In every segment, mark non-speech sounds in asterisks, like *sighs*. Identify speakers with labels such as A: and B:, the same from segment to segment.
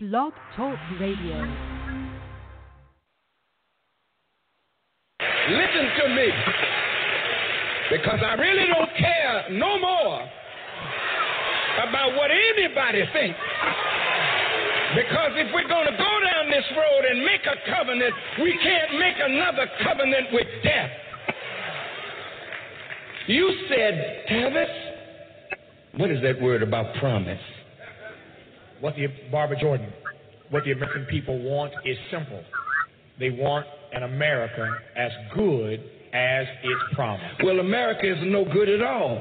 A: Blog Talk Radio.
B: Listen to me. Because I really don't care no more about what anybody thinks. Because if we're going to go down this road and make a covenant, we can't make another covenant with death. You said, Tavis, what is that word about promise?
C: What the Barbara Jordan, what the American people want is simple. They want an America as good as its promise.
B: Well, America is no good at all.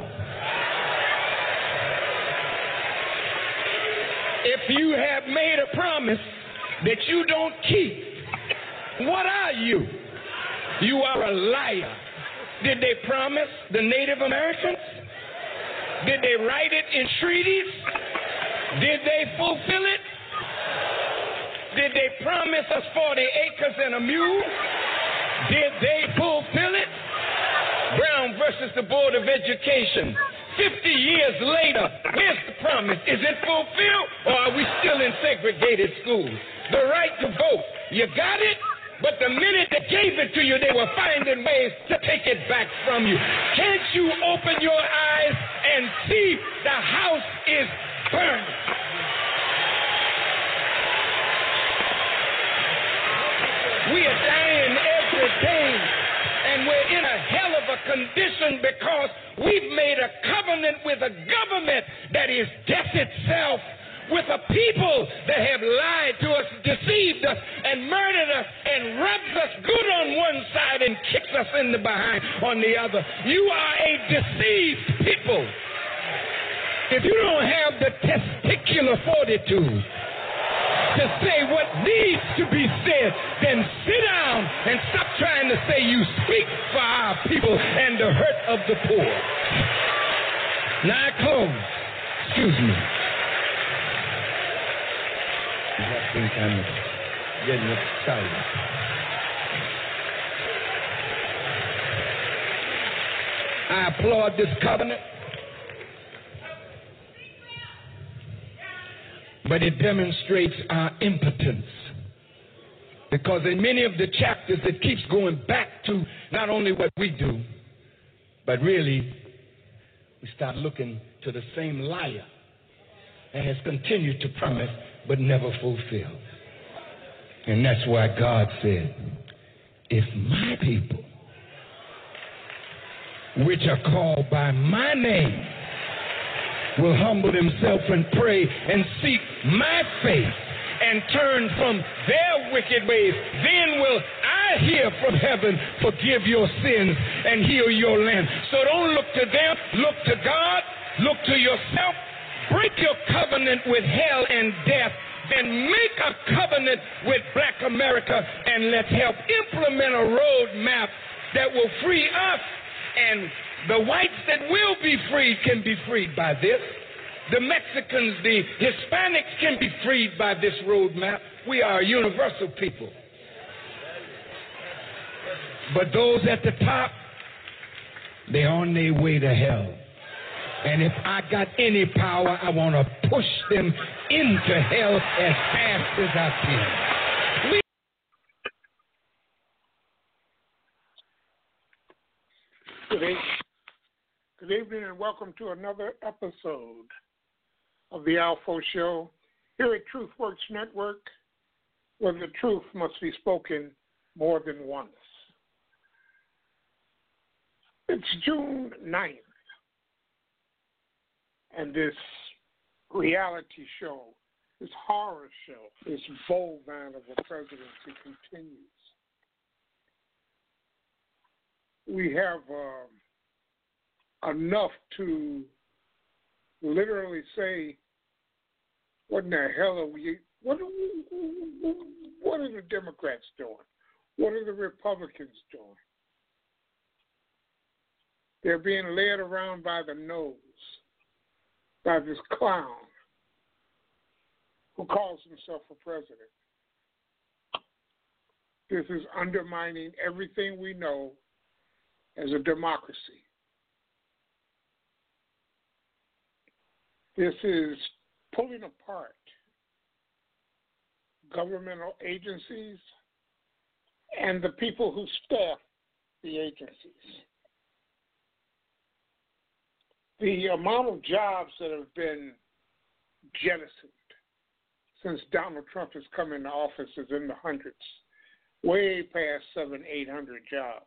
B: If you have made a promise that you don't keep, what are you? You are a liar. Did they promise the Native Americans? Did they write it in treaties? Did they fulfill it? Did they promise us 40 acres and a mule? Did they fulfill it? Brown versus the Board of Education. 50 years later, where's the promise? Is it fulfilled or are we still in segregated schools? The right to vote, you got it? But the minute they gave it to you, they were finding ways to take it back from you. Can't you open your eyes and see the house is burning? We are dying every day, and we're in a hell of a condition because we've made a covenant with a government that is death itself, with a people that have lied to us, deceived us, and murdered us, and rubbed us good on one side and kicked us in the behind on the other. You are a deceived people. If you don't have the testicular fortitude, to say what needs to be said, then sit down and stop trying to say you speak for our people and the hurt of the poor. Now I close. Excuse me. I think I'm getting excited. I applaud this covenant. But it demonstrates our impotence. Because in many of the chapters, it keeps going back to not only what we do, but really, we start looking to the same liar that has continued to promise but never fulfilled. And that's why God said, if my people, which are called by my name, will humble themselves and pray and seek my face and turn from their wicked ways, then will I hear from heaven, forgive your sins, and heal your land. So don't look to them, look to God, look to yourself, break your covenant with hell and death, then make a covenant with black America, and let's help implement a roadmap that will free us and the whites that will be freed can be freed by this. The Mexicans, the Hispanics can be freed by this roadmap. We are a universal people. But those at the top, they're on their way to hell. And if I got any power, I want to push them into hell as fast as I can. We-
D: Good evening. And welcome to another episode of the ALFO Show here at TruthWorks Network, where the truth must be spoken more than once. It's June 9th, and this reality show, this horror show, this bovine of a presidency continues. We have um, enough to literally say, "What in the hell are we? What what are the Democrats doing? What are the Republicans doing? They're being led around by the nose by this clown who calls himself a president. This is undermining everything we know as a democracy. This is pulling apart governmental agencies and the people who staff the agencies. The amount of jobs that have been jettisoned since Donald Trump has come into office is in the hundreds, way past seven, eight hundred jobs.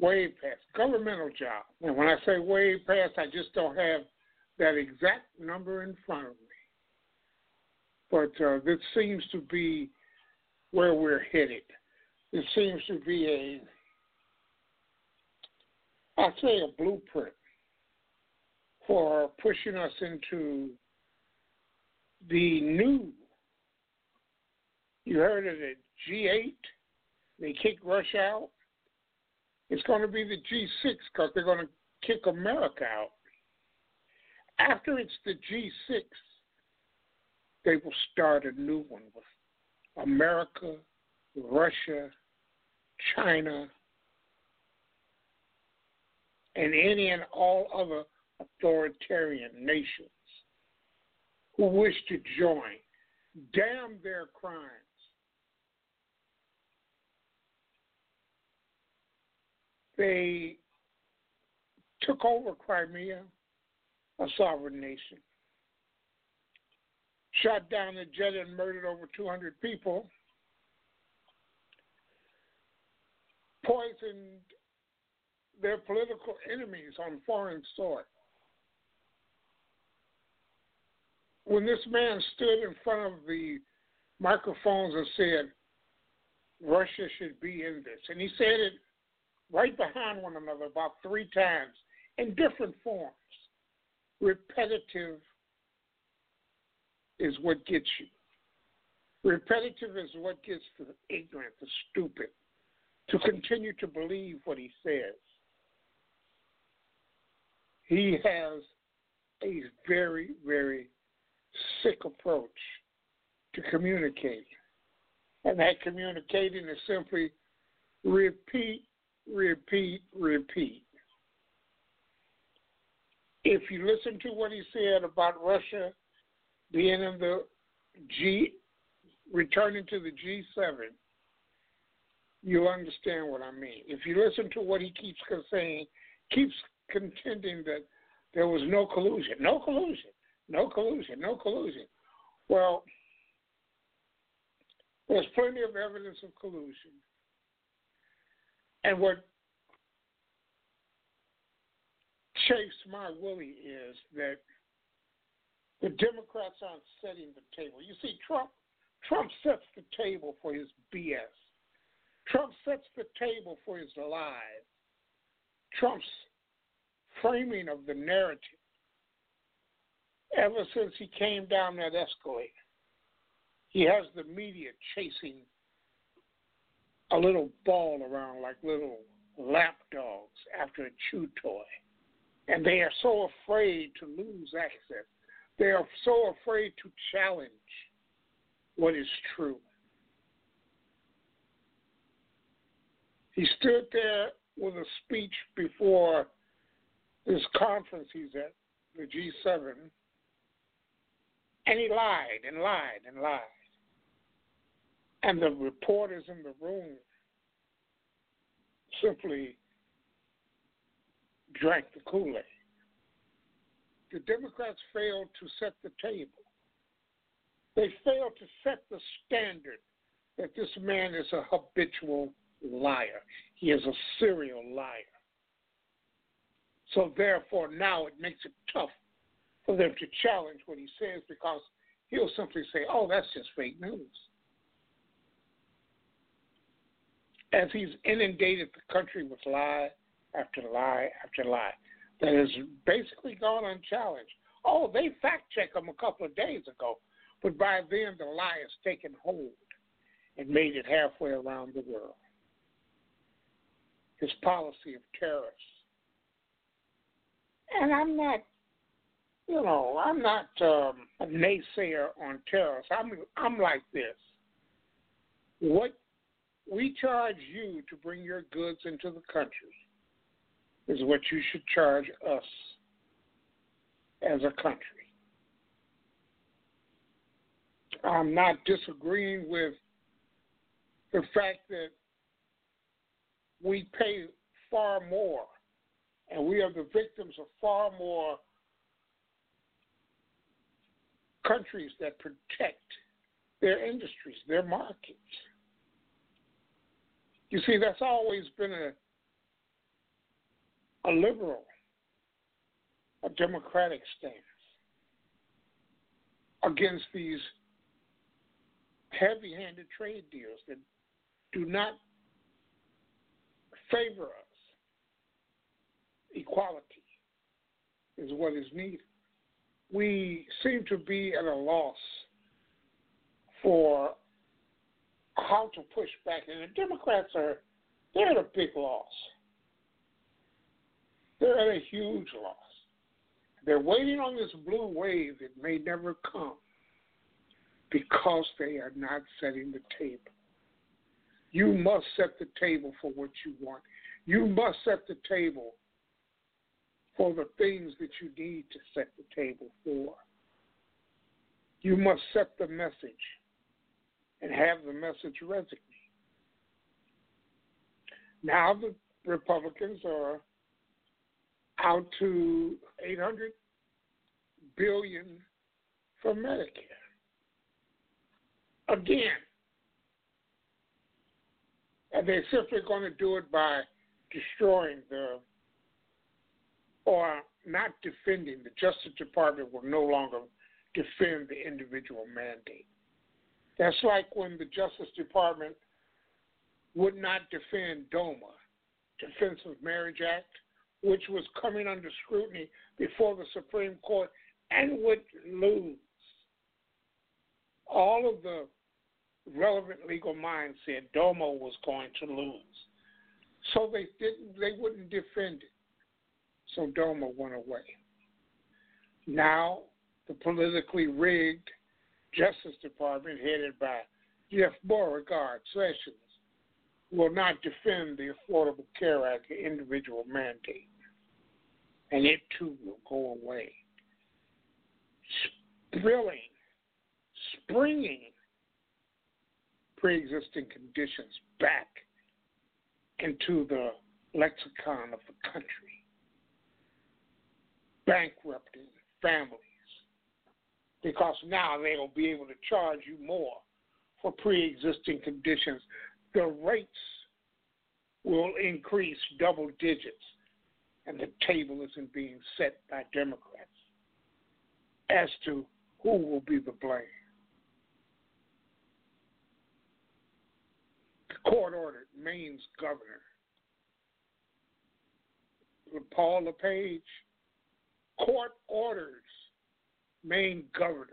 D: Way past governmental jobs. And when I say way past, I just don't have that exact number in front of me. But uh, this seems to be where we're headed. It seems to be a, I'd say, a blueprint for pushing us into the new. You heard of the G8? They kick Russia out. It's going to be the G6 because they're going to kick America out. After it's the G6, they will start a new one with America, Russia, China, and any and all other authoritarian nations who wish to join. Damn their crimes. They took over Crimea, a sovereign nation, shot down a jet and murdered over 200 people, poisoned their political enemies on foreign soil. When this man stood in front of the microphones and said, Russia should be in this, and he said it right behind one another about three times in different forms. Repetitive is what gets you. Repetitive is what gets the ignorant, the stupid, to continue to believe what he says. He has a very, very sick approach to communicating. And that communicating is simply repeat, repeat, repeat. If you listen to what he said about Russia being in the G, returning to the G7, you'll understand what I mean. If you listen to what he keeps saying, keeps contending that there was no collusion, no collusion, no collusion, no collusion. Well, there's plenty of evidence of collusion. And what chased my willie is that the Democrats aren't setting the table. You see, Trump Trump sets the table for his BS. Trump sets the table for his lies. Trump's framing of the narrative ever since he came down that escalator. He has the media chasing a little ball around like little lap dogs after a chew toy. And they are so afraid to lose access. They are so afraid to challenge what is true. He stood there with a speech before this conference he's at, the G7, and he lied and lied and lied. And the reporters in the room simply drank the Kool Aid. The Democrats failed to set the table. They failed to set the standard that this man is a habitual liar. He is a serial liar. So therefore, now it makes it tough for them to challenge what he says because he'll simply say, "Oh, that's just fake news." As he's inundated the country with lie after lie after lie, that has basically gone unchallenged. Oh, they fact checked them a couple of days ago, but by then the lie has taken hold and made it halfway around the world. His policy of terrorists and I'm not, you know, I'm not um, a naysayer on tariffs. I'm I'm like this. What we charge you to bring your goods into the country is what you should charge us as a country. I'm not disagreeing with the fact that we pay far more and we are the victims of far more countries that protect their industries, their markets. You see, that's always been a a liberal, a democratic stance against these heavy handed trade deals that do not favor us. Equality is what is needed. We seem to be at a loss for how to push back, and the Democrats are they're at a big loss. They're at a huge loss. They're waiting on this blue wave that may never come because they are not setting the table. You must set the table for what you want. You must set the table for the things that you need to set the table for. You must set the message and have the message resonate. Now the Republicans are out to 800 billion for Medicare. Again, and they're simply going to do it by destroying the or not defending the Justice Department will no longer defend the individual mandate. That's like when the Justice Department would not defend DOMA, Defense of Marriage Act, which was coming under scrutiny before the Supreme Court and would lose. All of the relevant legal minds said DOMA was going to lose. So they didn't they wouldn't defend it. So DOMA went away. Now the politically rigged Justice Department headed by Jeff Beauregard Sessions will not defend the Affordable Care Act, individual mandate and it too will go away. Sprilling, springing pre existing conditions back into the lexicon of the country, bankrupting families, because now they'll be able to charge you more for pre existing conditions. The rates will increase double digits and the table isn't being set by Democrats as to who will be the blame. The court ordered Maine's governor, Paul LePage, court orders Maine governor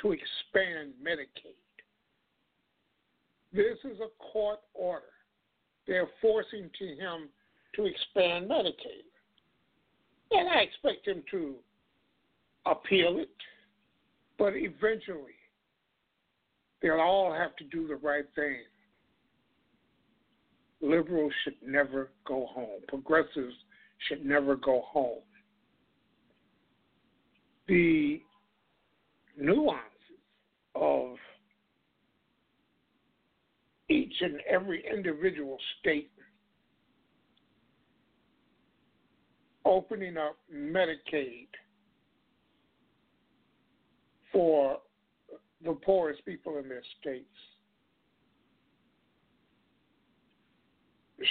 D: to expand Medicaid. This is a court order. They're forcing to him to expand Medicaid. And I expect him to appeal it, but eventually they'll all have to do the right thing. Liberals should never go home. Progressives should never go home. The nuances of each and every individual state opening up Medicaid for the poorest people in their states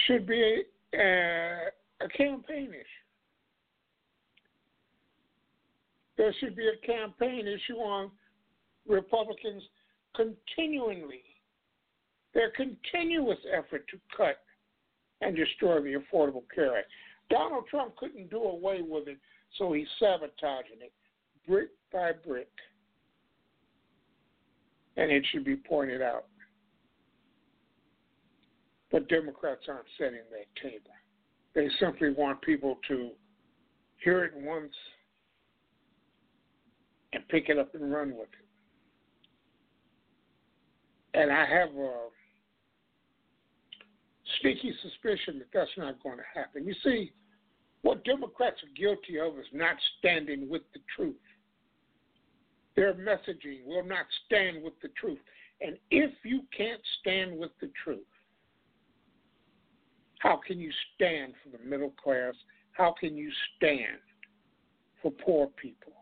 D: should be a, a campaign issue. There should be a campaign issue on Republicans continually, their continuous effort to cut and destroy the Affordable Care Act. Donald Trump couldn't do away with it, so he's sabotaging it brick by brick. And it should be pointed out. But Democrats aren't setting that table. They simply want people to hear it once and pick it up and run with it. And I have a sneaky suspicion that that's not going to happen. You see, what Democrats are guilty of is not standing with the truth. Their messaging will not stand with the truth. And if you can't stand with the truth, how can you stand for the middle class? How can you stand for poor people,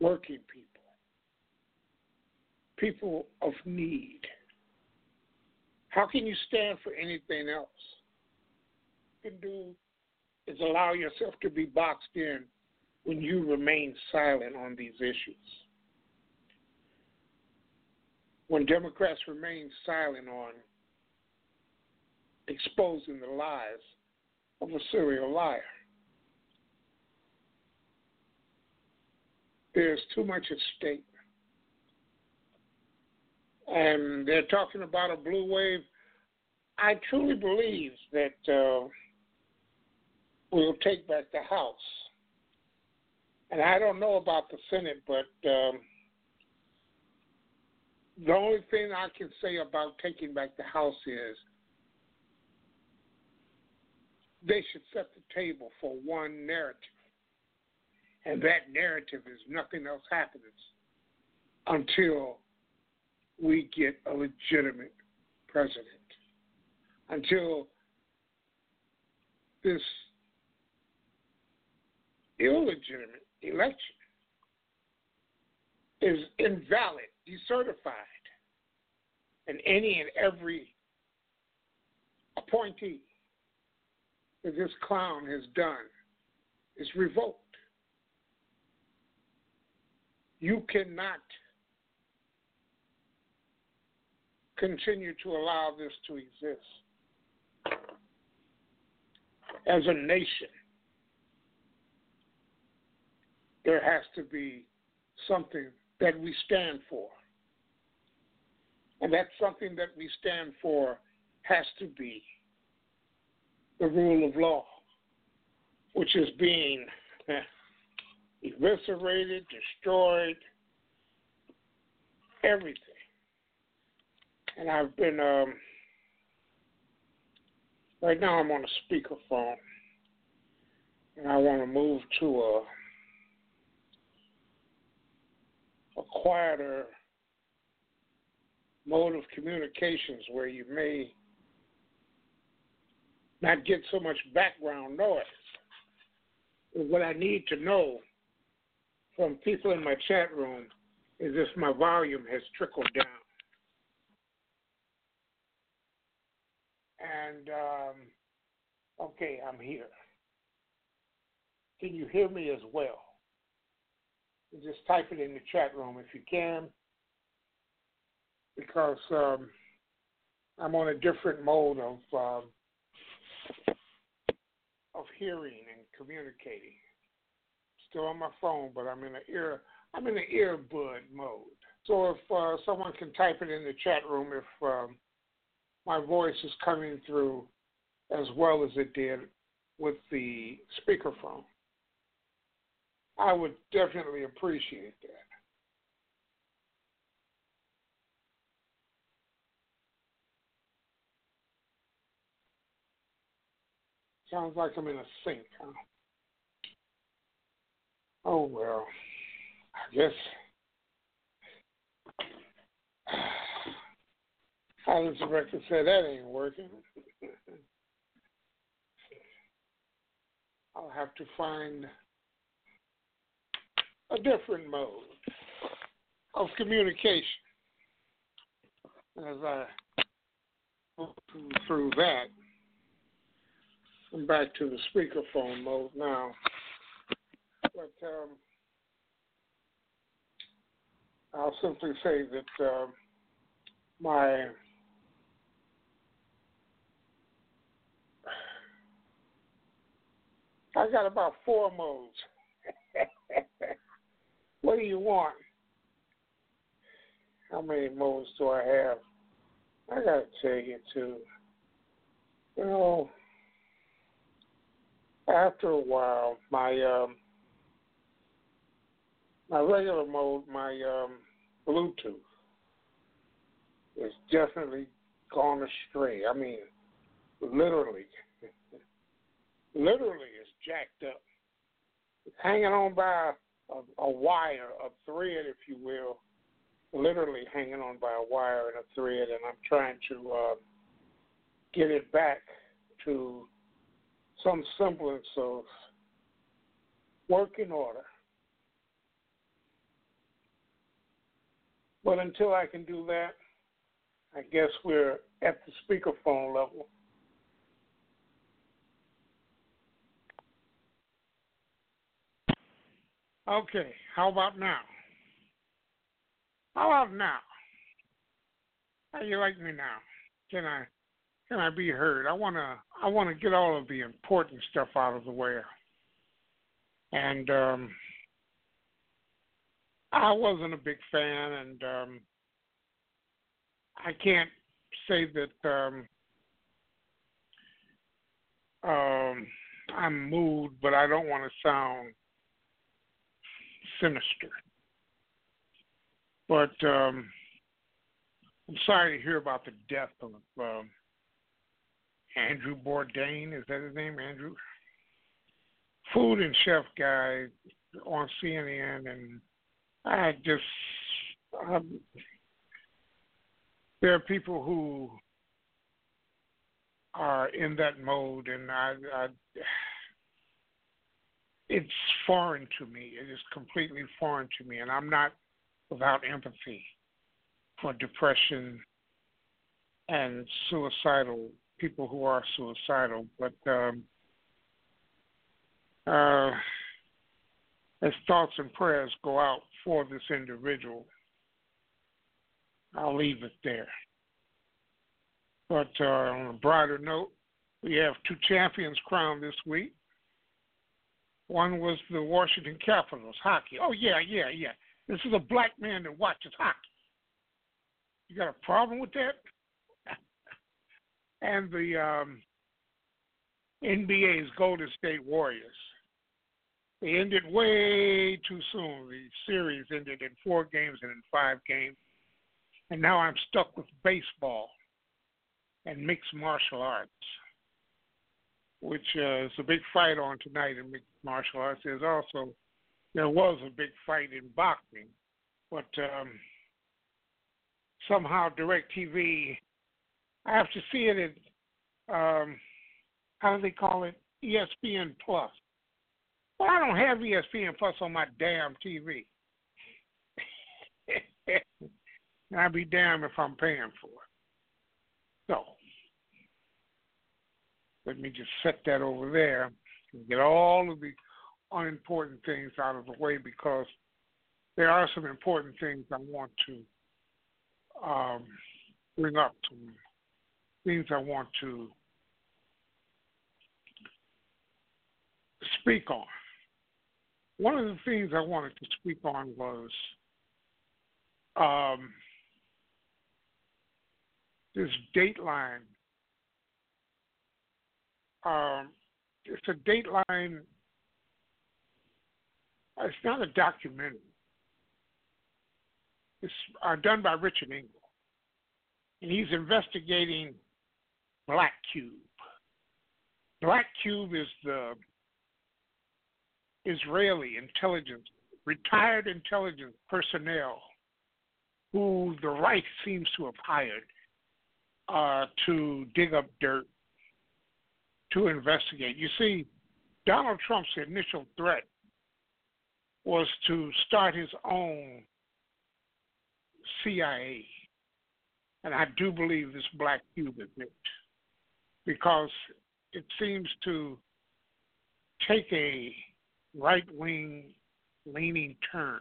D: working people, people of need? How can you stand for anything else? You can do is allow yourself to be boxed in when you remain silent on these issues. When Democrats remain silent on exposing the lies of a serial liar. There's too much at stake. And they're talking about a blue wave. I truly believe that uh, we'll take back the House. And I don't know about the Senate, but um, the only thing I can say about taking back the House is they should set the table for one narrative. And that narrative is nothing else happens until we get a legitimate president. Until this illegitimate election is invalid, decertified, and any and every appointee that this clown has done is revoked. You cannot continue to allow this to exist. As a nation, there has to be something that we stand for. And that something that we stand for has to be the rule of law, which is being eviscerated, destroyed, everything. And I've been, um, right now I'm on a speakerphone, and I want to move to a, a quieter mode of communications where you may not get so much background noise. What I need to know from people in my chat room is if my volume has trickled down. And um, okay, I'm here. Can you hear me as well? just type it in the chat room if you can, because um, I'm on a different mode of um, of hearing and communicating. Still on my phone, but I'm in an ear I'm in an earbud mode. So if uh, someone can type it in the chat room, if um, my voice is coming through as well as it did with the speakerphone, I would definitely appreciate that. Sounds like I'm in a sink, huh? Oh, well, I guess. *sighs* How does the record say that ain't working? I'll have to find a different mode of communication as I through that. I'm back to the speakerphone mode now. But um, I'll simply say that uh, my I got about four modes. *laughs* what do you want? How many modes do I have? I gotta tell you too. You know, after a while, my um, my regular mode, my um, Bluetooth, is definitely gone astray. I mean, literally, *laughs* literally, jacked up. Hanging on by a, a wire, a thread, if you will, literally hanging on by a wire and a thread, and I'm trying to uh, get it back to some semblance of working order. But until I can do that, I guess we're at the speakerphone level. Okay, how about now? How about now? How you like me now? Can I can I be heard? I wanna I wanna get all of the important stuff out of the way. And um I wasn't a big fan and um I can't say that um um I'm moved, but I don't want to sound sinister. But um, I'm sorry to hear about the death of um, Andrew Bourdain. Is that his name, Andrew? Food and chef guy on CNN, and I just um, there are people who are in that mode, and I, I it's foreign to me. It is completely foreign to me, and I'm not without empathy for depression and suicidal people who are suicidal. But um, uh, as thoughts and prayers go out for this individual, I'll leave it there. But uh, on a brighter note, we have two champions crowned this week. One was the Washington Capitals hockey. Oh yeah, yeah, yeah. This is a black man that watches hockey. You got a problem with that? *laughs* and the um, NBA's Golden State Warriors. They ended way too soon. The series ended in four games and in five games. And now I'm stuck with baseball and mixed martial arts which uh, is a big fight on tonight in martial arts. There's also there was a big fight in boxing, but um, somehow DirecTV, I have to see it in um, how do they call it ESPN Plus. Well, I don't have ESPN Plus on my damn TV. *laughs* I'd be damned if I'm paying for it. So let me just set that over there and get all of the unimportant things out of the way because there are some important things I want to um, bring up to me, things I want to speak on. One of the things I wanted to speak on was um, this Dateline um, it's a Dateline. It's not a documentary. It's uh, done by Richard Engel, and he's investigating Black Cube. Black Cube is the Israeli intelligence, retired intelligence personnel who the right seems to have hired uh, to dig up dirt to investigate. You see, Donald Trump's initial threat was to start his own CIA. And I do believe this black cube is it because it seems to take a right wing leaning turn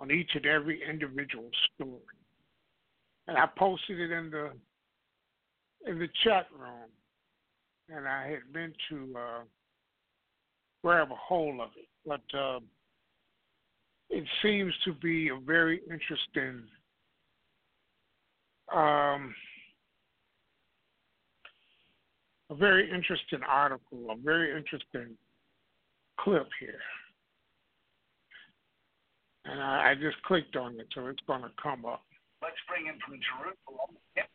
D: on each and every individual story. And I posted it in the in the chat room and I had meant to uh, grab a hold of it, but uh, it seems to be a very interesting um, a very interesting article, a very interesting clip here. And I, I just clicked on it, so it's going to come up.
E: Let's bring him from Jerusalem. Yep.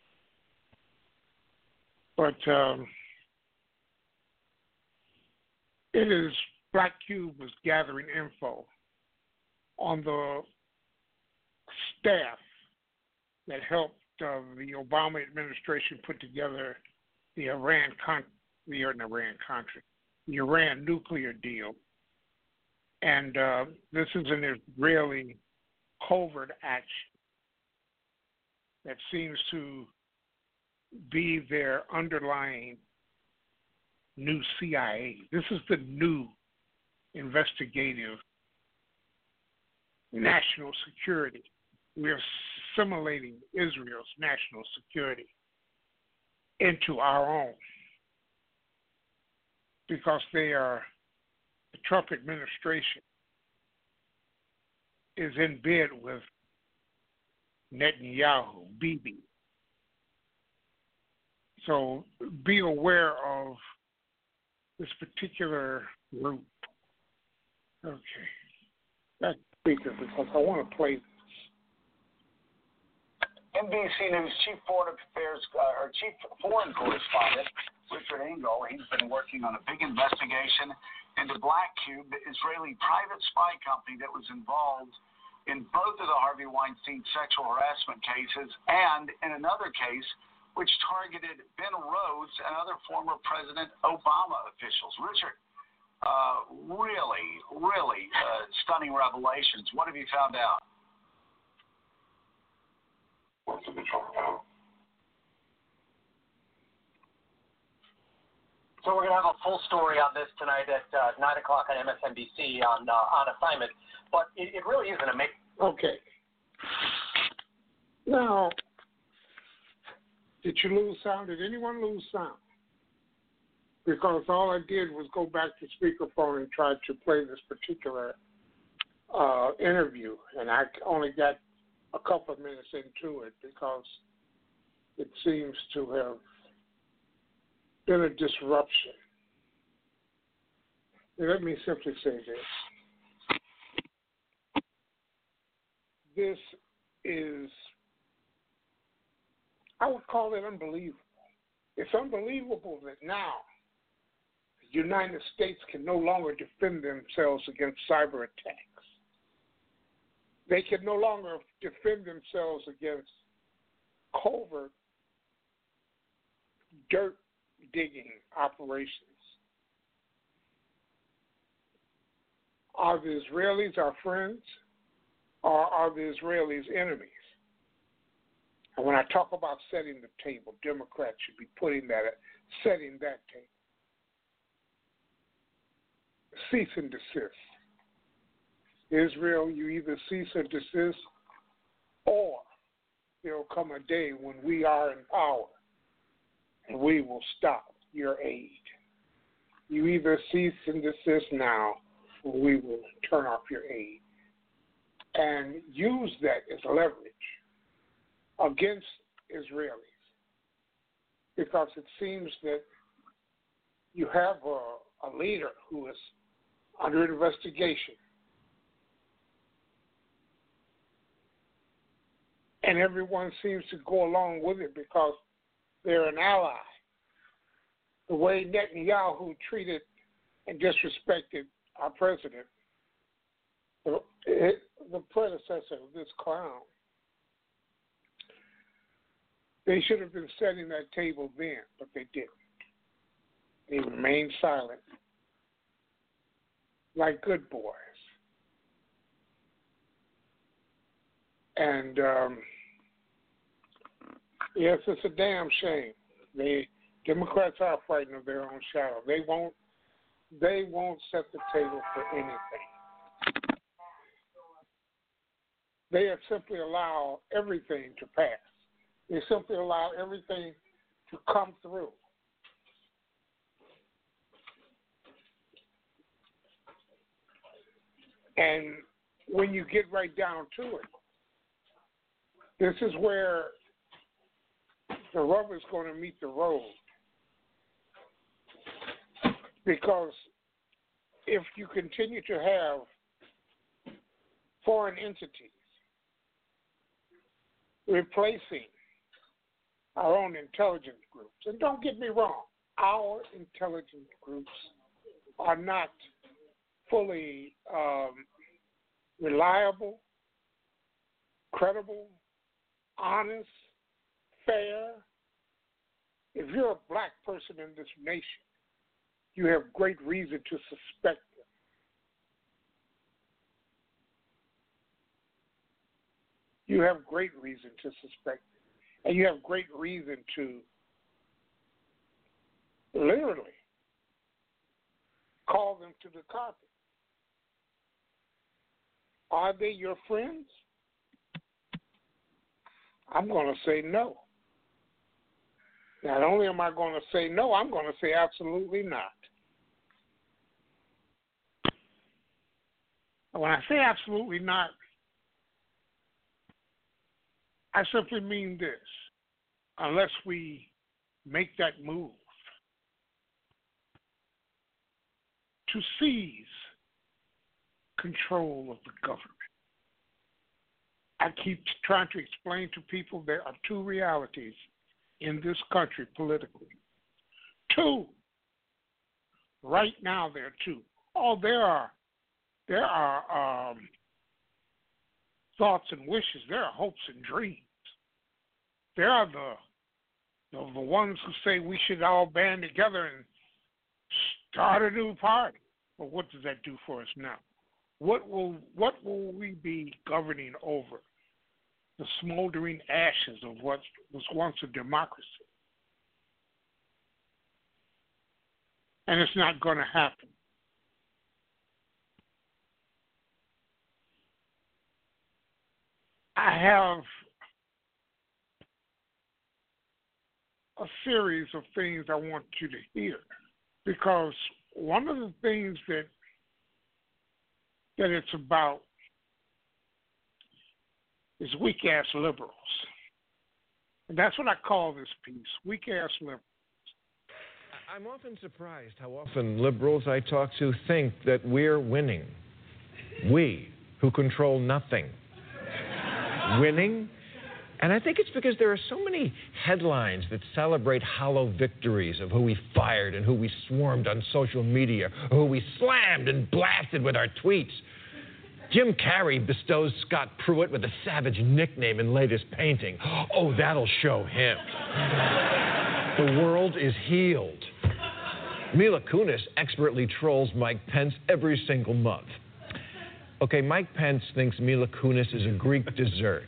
D: But um, it is Black Cube was gathering info on the staff that helped uh, the Obama administration put together the Iran con- the Iran Contra, the Iran nuclear deal, and uh, this is an Israeli covert action that seems to be their underlying new CIA. This is the new investigative national security. We're assimilating Israel's national security into our own because they are, the Trump administration is in bed with Netanyahu, Bibi. So be aware of this particular group. Okay. That speaker because I want to play this.
E: NBC News chief foreign affairs uh, or chief foreign correspondent Richard Engel. He's been working on a big investigation into Black Cube, the Israeli private spy company that was involved in both of the Harvey Weinstein sexual harassment cases and in another case which targeted Ben Rhodes and other former President Obama officials. Richard, uh, really, really uh, stunning revelations. What have you found out?
F: What's to be talked about?
G: So we're going to have a full story on this tonight at uh, 9 o'clock on MSNBC on uh, on assignment. But it, it really isn't a make.
D: Okay. Now, did you lose sound? Did anyone lose sound? Because all I did was go back to speakerphone and try to play this particular uh, interview, and I only got a couple of minutes into it because it seems to have been a disruption. Let me simply say this. This is, I would call it unbelievable. It's unbelievable that now the United States can no longer defend themselves against cyber attacks. They can no longer defend themselves against covert dirt digging operations. Are the Israelis our friends or are the Israelis enemies? And when I talk about setting the table, Democrats should be putting that setting that table. Cease and desist. Israel, you either cease or desist, or there will come a day when we are in power and we will stop your aid. You either cease and desist now, or we will turn off your aid. And use that as leverage against Israelis. Because it seems that you have a, a leader who is under investigation. And everyone seems to go along with it because they're an ally. The way Netanyahu treated and disrespected our president, the, the predecessor of this clown, they should have been setting that table then, but they didn't. They remained silent, like good boys. And um, Yes, it's a damn shame. The Democrats are frightened of their own shadow. They won't. They won't set the table for anything. They have simply allow everything to pass. They simply allow everything to come through. And when you get right down to it, this is where the rubber is going to meet the road. Because if you continue to have foreign entities replacing our own intelligence groups, and don't get me wrong, our intelligence groups are not fully um, reliable, credible, honest, fair. If you're a black person in this nation, you have great reason to suspect them. You have great reason to suspect. And you have great reason to literally call them to the carpet. Are they your friends? I'm going to say no. Not only am I going to say no, I'm going to say absolutely not. When I say absolutely not, I simply mean this. Unless we make that move to seize control of the government. I keep trying to explain to people there are two realities in this country politically. Two. Right now there are two. Oh, there are there are um, thoughts and wishes. There are hopes and dreams. There are the the, the ones who say we should all band together and start a new party. But what does that do for us now? What will what will we be governing over? The smoldering ashes of what was once a democracy. And it's not going to happen. I have a series of things I want you to hear because one of the things that that it's about is weak ass liberals. And that's what I call this piece weak ass liberals.
H: I'm often surprised how often liberals I talk to think that we're winning. We, who control nothing. Winning? And I think it's because there are so many headlines that celebrate hollow victories of who we fired and who we swarmed on social media, who we slammed and blasted with our tweets. Jim Carrey bestows Scott Pruitt with a savage nickname in latest painting. Oh, that'll show him. the world is healed. Mila Kunis expertly trolls Mike Pence every single month. Okay, Mike Pence thinks Mila Kunis is a Greek dessert.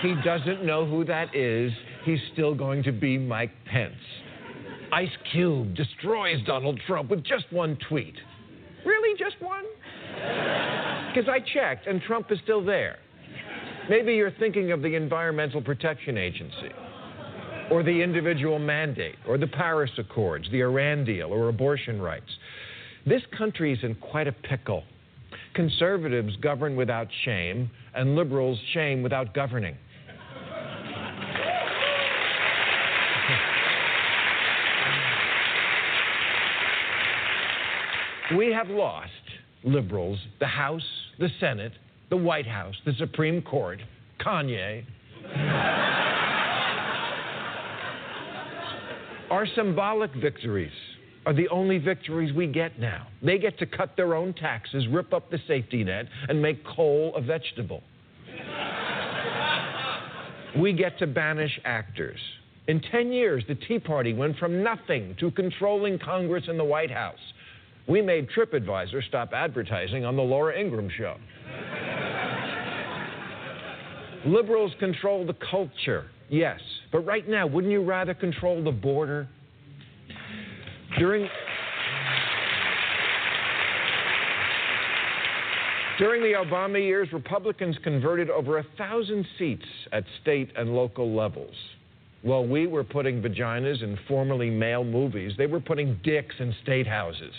H: He doesn't know who that is. He's still going to be Mike Pence. Ice Cube destroys Donald Trump with just one tweet. Really, just one? Because I checked, and Trump is still there. Maybe you're thinking of the Environmental Protection Agency, or the individual mandate, or the Paris Accords, the Iran deal, or abortion rights. This country is in quite a pickle. Conservatives govern without shame, and liberals shame without governing. We have lost, liberals, the House, the Senate, the White House, the Supreme Court, Kanye. Our symbolic victories are the only victories we get now. They get to cut their own taxes, rip up the safety net, and make coal a vegetable. we get to banish actors. In 10 years, the Tea Party went from nothing to controlling Congress and the White House. We made TripAdvisor stop advertising on the Laura Ingraham show. Liberals control the culture, yes. But right now, wouldn't you rather control the border? During. During the Obama years, Republicans converted over a thousand seats at state and local levels. While we were putting vaginas in formerly male movies, they were putting dicks in state houses.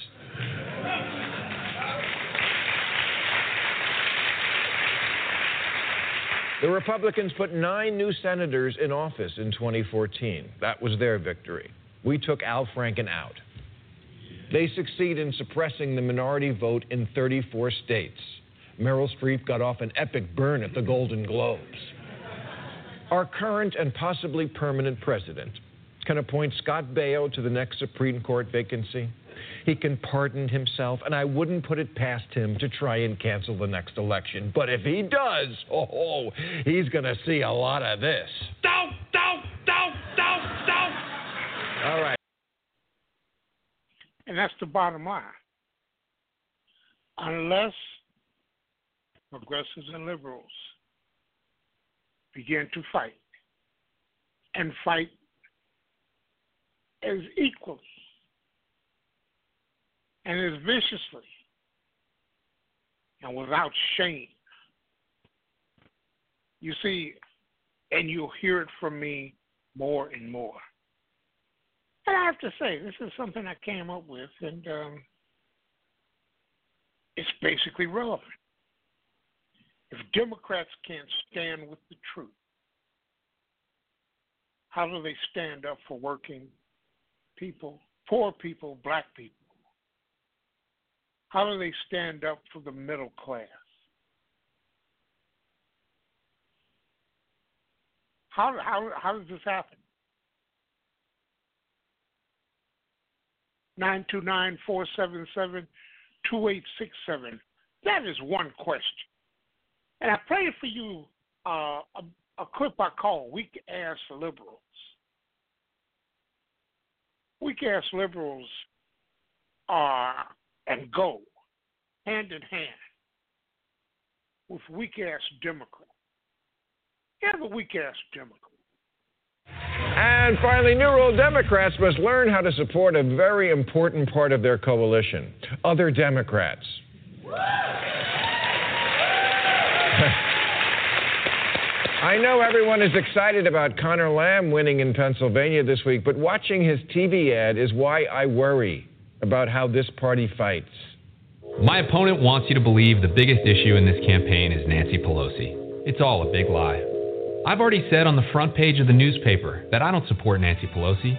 H: The Republicans put nine new senators in office in 2014. That was their victory. We took Al Franken out. They succeed in suppressing the minority vote in 34 states. Meryl Streep got off an epic burn at the Golden Globes. Our current and possibly permanent president can appoint Scott Baio to the next Supreme Court vacancy he can pardon himself, and I wouldn't put it past him to try and cancel the next election. But if he does, oh, he's going to see a lot of this. Don't, don't, don't, don't, don't. All right.
D: And that's the bottom line. Unless progressives and liberals begin to fight and fight as equally and as viciously and without shame. You see, and you'll hear it from me more and more. I have to say, this is something I came up with, and um, it's basically relevant. If Democrats can't stand with the truth, how do they stand up for working people, poor people, black people? How do they stand up for the middle class? How, how, how does this happen? 929 477 2867. That is one question. And I played for you uh, a, a clip I call Weak Ass Liberals. Weak ass liberals are and go hand in hand with weak ass Democrats. You have a weak ass Democrat.
H: And finally, New Rule Democrats must learn how to support a very important part of their coalition other Democrats. *laughs* I know everyone is excited about Conor Lamb winning in Pennsylvania this week, but watching his TV ad is why I worry about how this party fights.
I: My opponent wants you to believe the biggest issue in this campaign is Nancy Pelosi. It's all a big lie. I've already said on the front page of the newspaper that I don't support Nancy Pelosi.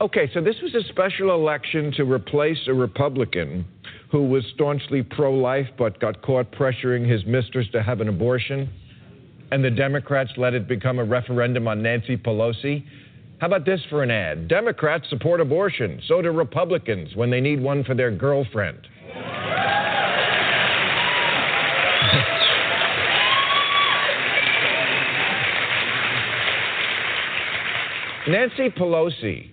H: Okay, so this was a special election to replace a Republican who was staunchly pro life but got caught pressuring his mistress to have an abortion and the Democrats let it become a referendum on Nancy Pelosi? How about this for an ad? Democrats support abortion. So do Republicans when they need one for their girlfriend. Nancy Pelosi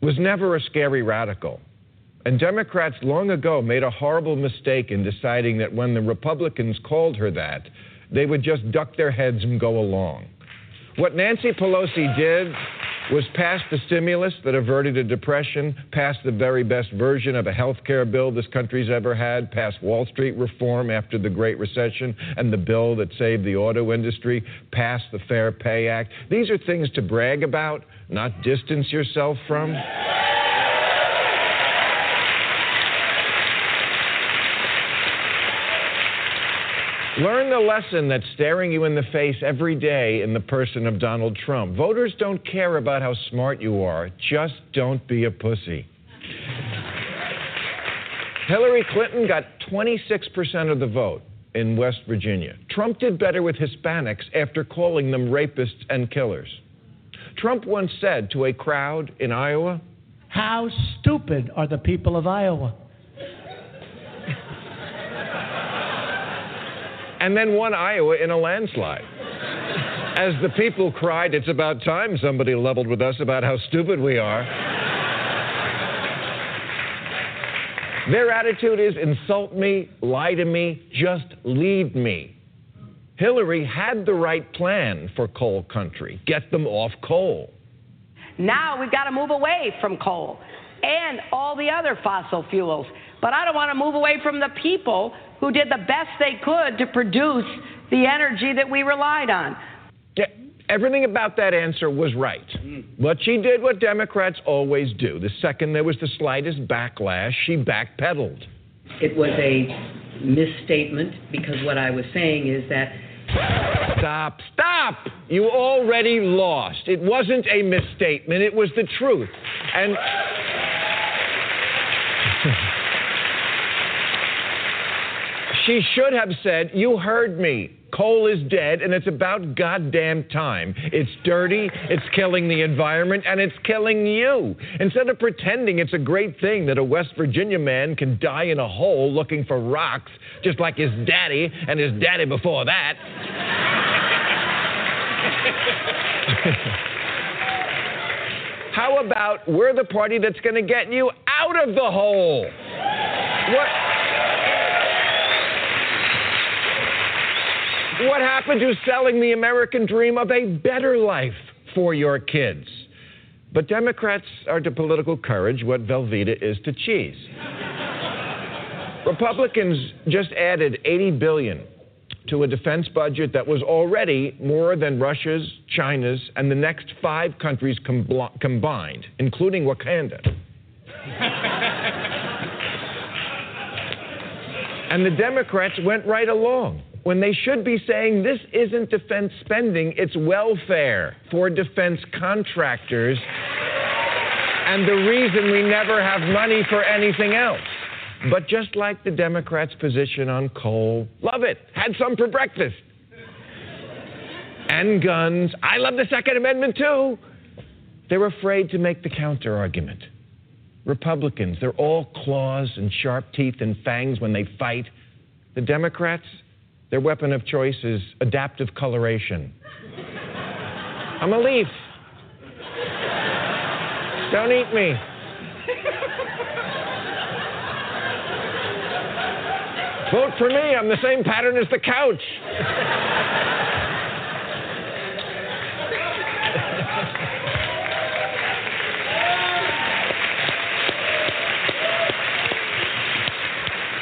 H: was never a scary radical. And Democrats long ago made a horrible mistake in deciding that when the Republicans called her that, they would just duck their heads and go along. What Nancy Pelosi did was pass the stimulus that averted a depression, pass the very best version of a health care bill this country's ever had, pass Wall Street reform after the Great Recession and the bill that saved the auto industry, pass the Fair Pay Act. These are things to brag about, not distance yourself from. Learn the lesson that's staring you in the face every day in the person of Donald Trump. Voters don't care about how smart you are, just don't be a pussy. Hillary Clinton got 26% of the vote in West Virginia. Trump did better with Hispanics after calling them rapists and killers. Trump once said to a crowd in Iowa,
J: How stupid are the people of Iowa?
H: And then won Iowa in a landslide. As the people cried, it's about time somebody leveled with us about how stupid we are. Their attitude is insult me, lie to me, just lead me. Hillary had the right plan for coal country get them off coal.
K: Now we've got to move away from coal and all the other fossil fuels. But I don't want to move away from the people who did the best they could to produce the energy that we relied on.
H: Yeah, everything about that answer was right. Mm. But she did what Democrats always do. The second there was the slightest backlash, she backpedaled.
L: It was a misstatement because what I was saying is that.
H: Stop, stop! You already lost. It wasn't a misstatement, it was the truth. And. She should have said, You heard me. Coal is dead, and it's about goddamn time. It's dirty, it's killing the environment, and it's killing you. Instead of pretending it's a great thing that a West Virginia man can die in a hole looking for rocks, just like his daddy and his daddy before that. *laughs* How about we're the party that's going to get you out of the hole? What? What happened to selling the American dream of a better life for your kids? But Democrats are to political courage what Velveeta is to cheese. Republicans just added 80 billion to a defense budget that was already more than Russia's, China's, and the next five countries com- combined, including Wakanda. and the Democrats went right along when they should be saying this isn't defense spending, it's welfare for defense contractors, and the reason we never have money for anything else. But just like the Democrats' position on coal, love it, had some for breakfast. And guns, I love the Second Amendment too. They're afraid to make the counter argument. Republicans, they're all claws and sharp teeth and fangs when they fight. The Democrats, their weapon of choice is adaptive coloration. I'm a leaf. Don't eat me. Vote for me. I'm the same pattern as the couch.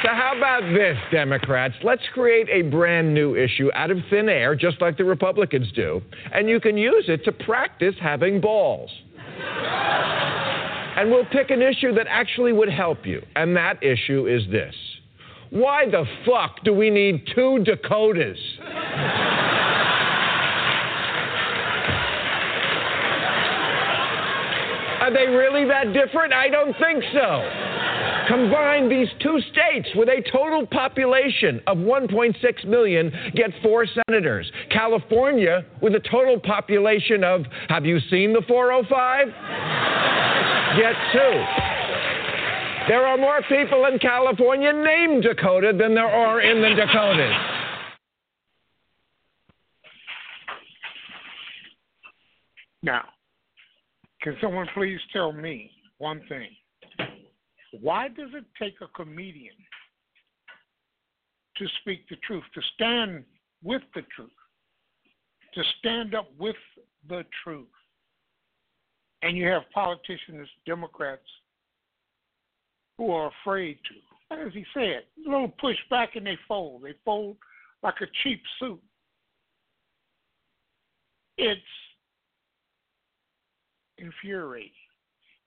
H: So, how about this, Democrats? Let's create a brand new issue out of thin air, just like the Republicans do, and you can use it to practice having balls. and we'll pick an issue that actually would help you, and that issue is this why the fuck do we need two Dakotas? Are they really that different? I don't think so. Combine these two states with a total population of 1.6 million get four senators. California, with a total population of, have you seen the 405? get two. There are more people in California named Dakota than there are in the Dakotas.
D: Now, can someone please tell me one thing? Why does it take a comedian to speak the truth, to stand with the truth, to stand up with the truth? And you have politicians, Democrats, who are afraid to. As he said, a little push back and they fold. They fold like a cheap suit. It's infuriating.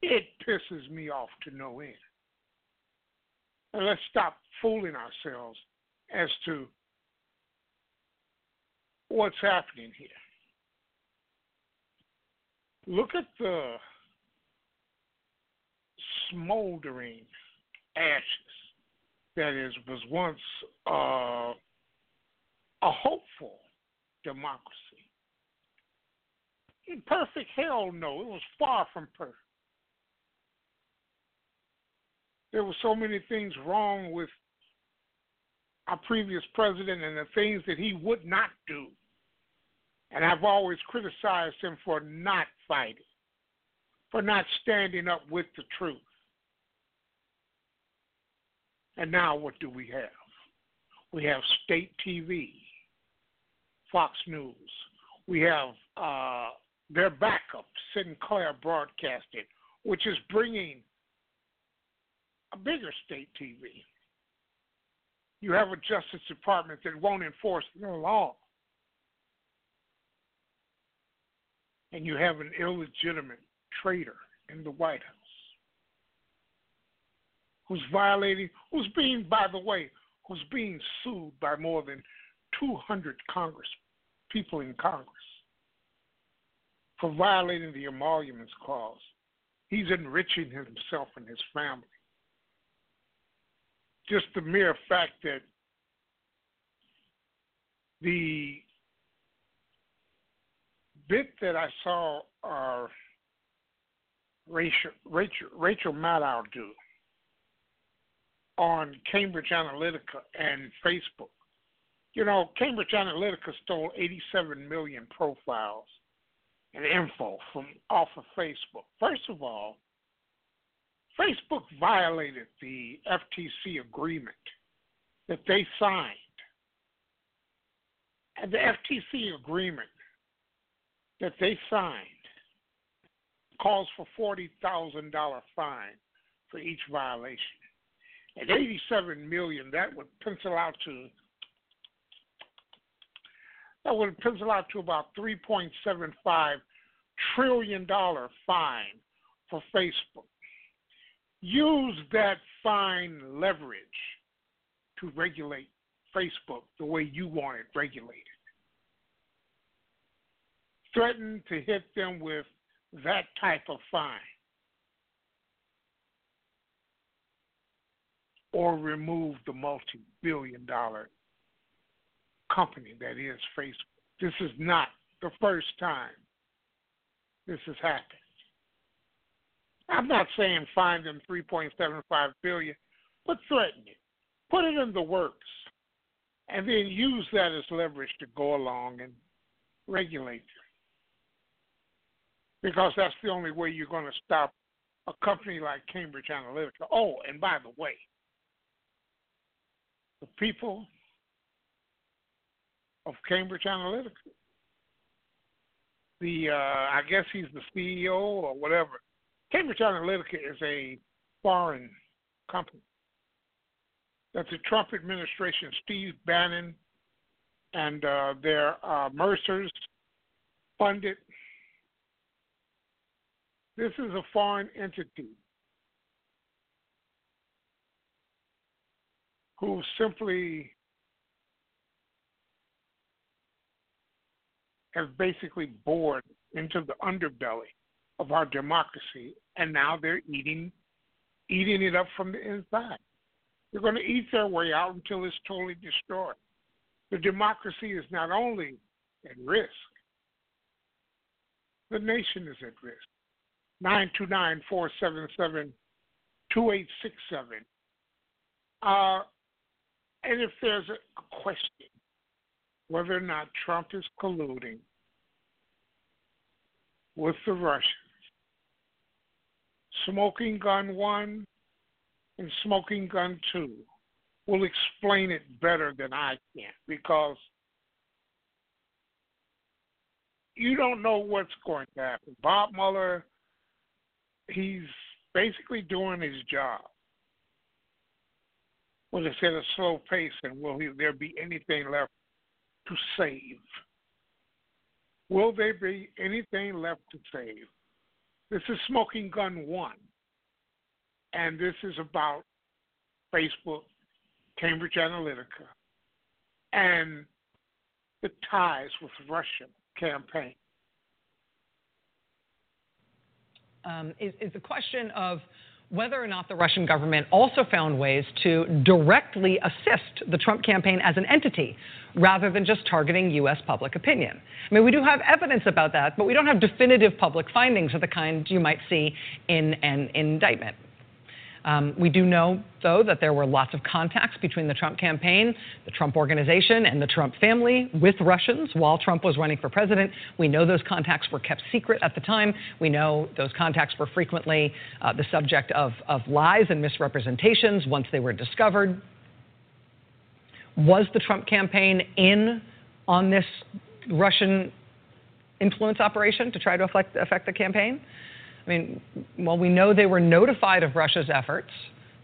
D: It pisses me off to no end. And let's stop fooling ourselves as to what's happening here. Look at the smoldering ashes that is was once uh, a hopeful democracy. In perfect hell no, it was far from perfect. There were so many things wrong with our previous president and the things that he would not do. And I've always criticized him for not fighting, for not standing up with the truth. And now what do we have? We have state TV, Fox News. We have uh, their backup, Sinclair Broadcasting, which is bringing a bigger state TV. You have a Justice Department that won't enforce the law. And you have an illegitimate traitor in the White House who's violating, who's being, by the way, who's being sued by more than 200 Congress people in Congress for violating the emoluments clause. He's enriching himself and his family. Just the mere fact that the bit that I saw uh, Rachel, Rachel, Rachel Maddow do on Cambridge Analytica and Facebook. You know, Cambridge Analytica stole 87 million profiles and info from off of Facebook. First of all, Facebook violated the FTC agreement that they signed. And the FTC agreement that they signed calls for $40,000 fine for each violation. At 87 million, that would pencil out to that would pencil out to about 3.75 trillion dollar fine for Facebook. Use that fine leverage to regulate Facebook the way you want it regulated. Threaten to hit them with that type of fine. Or remove the multi billion dollar company that is Facebook. This is not the first time this has happened. I'm not saying find them 3.75 billion, but threaten it. Put it in the works, and then use that as leverage to go along and regulate because that's the only way you're going to stop a company like Cambridge Analytica. Oh, and by the way, the people of Cambridge Analytica, the uh, I guess he's the CEO or whatever. Cambridge Analytica is a foreign company. That the Trump administration, Steve Bannon, and uh, their uh, Mercers funded. This is a foreign entity who simply have basically bored into the underbelly of our democracy, and now they're eating eating it up from the inside. They're going to eat their way out until it's totally destroyed. The democracy is not only at risk, the nation is at risk. 929 477 2867. Uh, and if there's a question whether or not Trump is colluding with the Russians, Smoking Gun 1 and Smoking Gun 2 will explain it better than I can because you don't know what's going to happen. Bob Mueller he's basically doing his job. Will it at a slow pace, and will he, there be anything left to save? Will there be anything left to save? This is Smoking Gun 1, and this is about Facebook, Cambridge Analytica, and the ties with Russia campaign.
M: um, is, is the question of whether or not the Russian government also found ways to directly assist the Trump campaign as an entity rather than just targeting U.S. public opinion. I mean, we do have evidence about that, but we don't have definitive public findings of the kind you might see in an indictment. Um, we do know, though, that there were lots of contacts between the Trump campaign, the Trump organization, and the Trump family with Russians while Trump was running for president. We know those contacts were kept secret at the time. We know those contacts were frequently uh, the subject of, of lies and misrepresentations once they were discovered. Was the Trump campaign in on this Russian influence operation to try to affect, affect the campaign? I mean, well, we know they were notified of Russia's efforts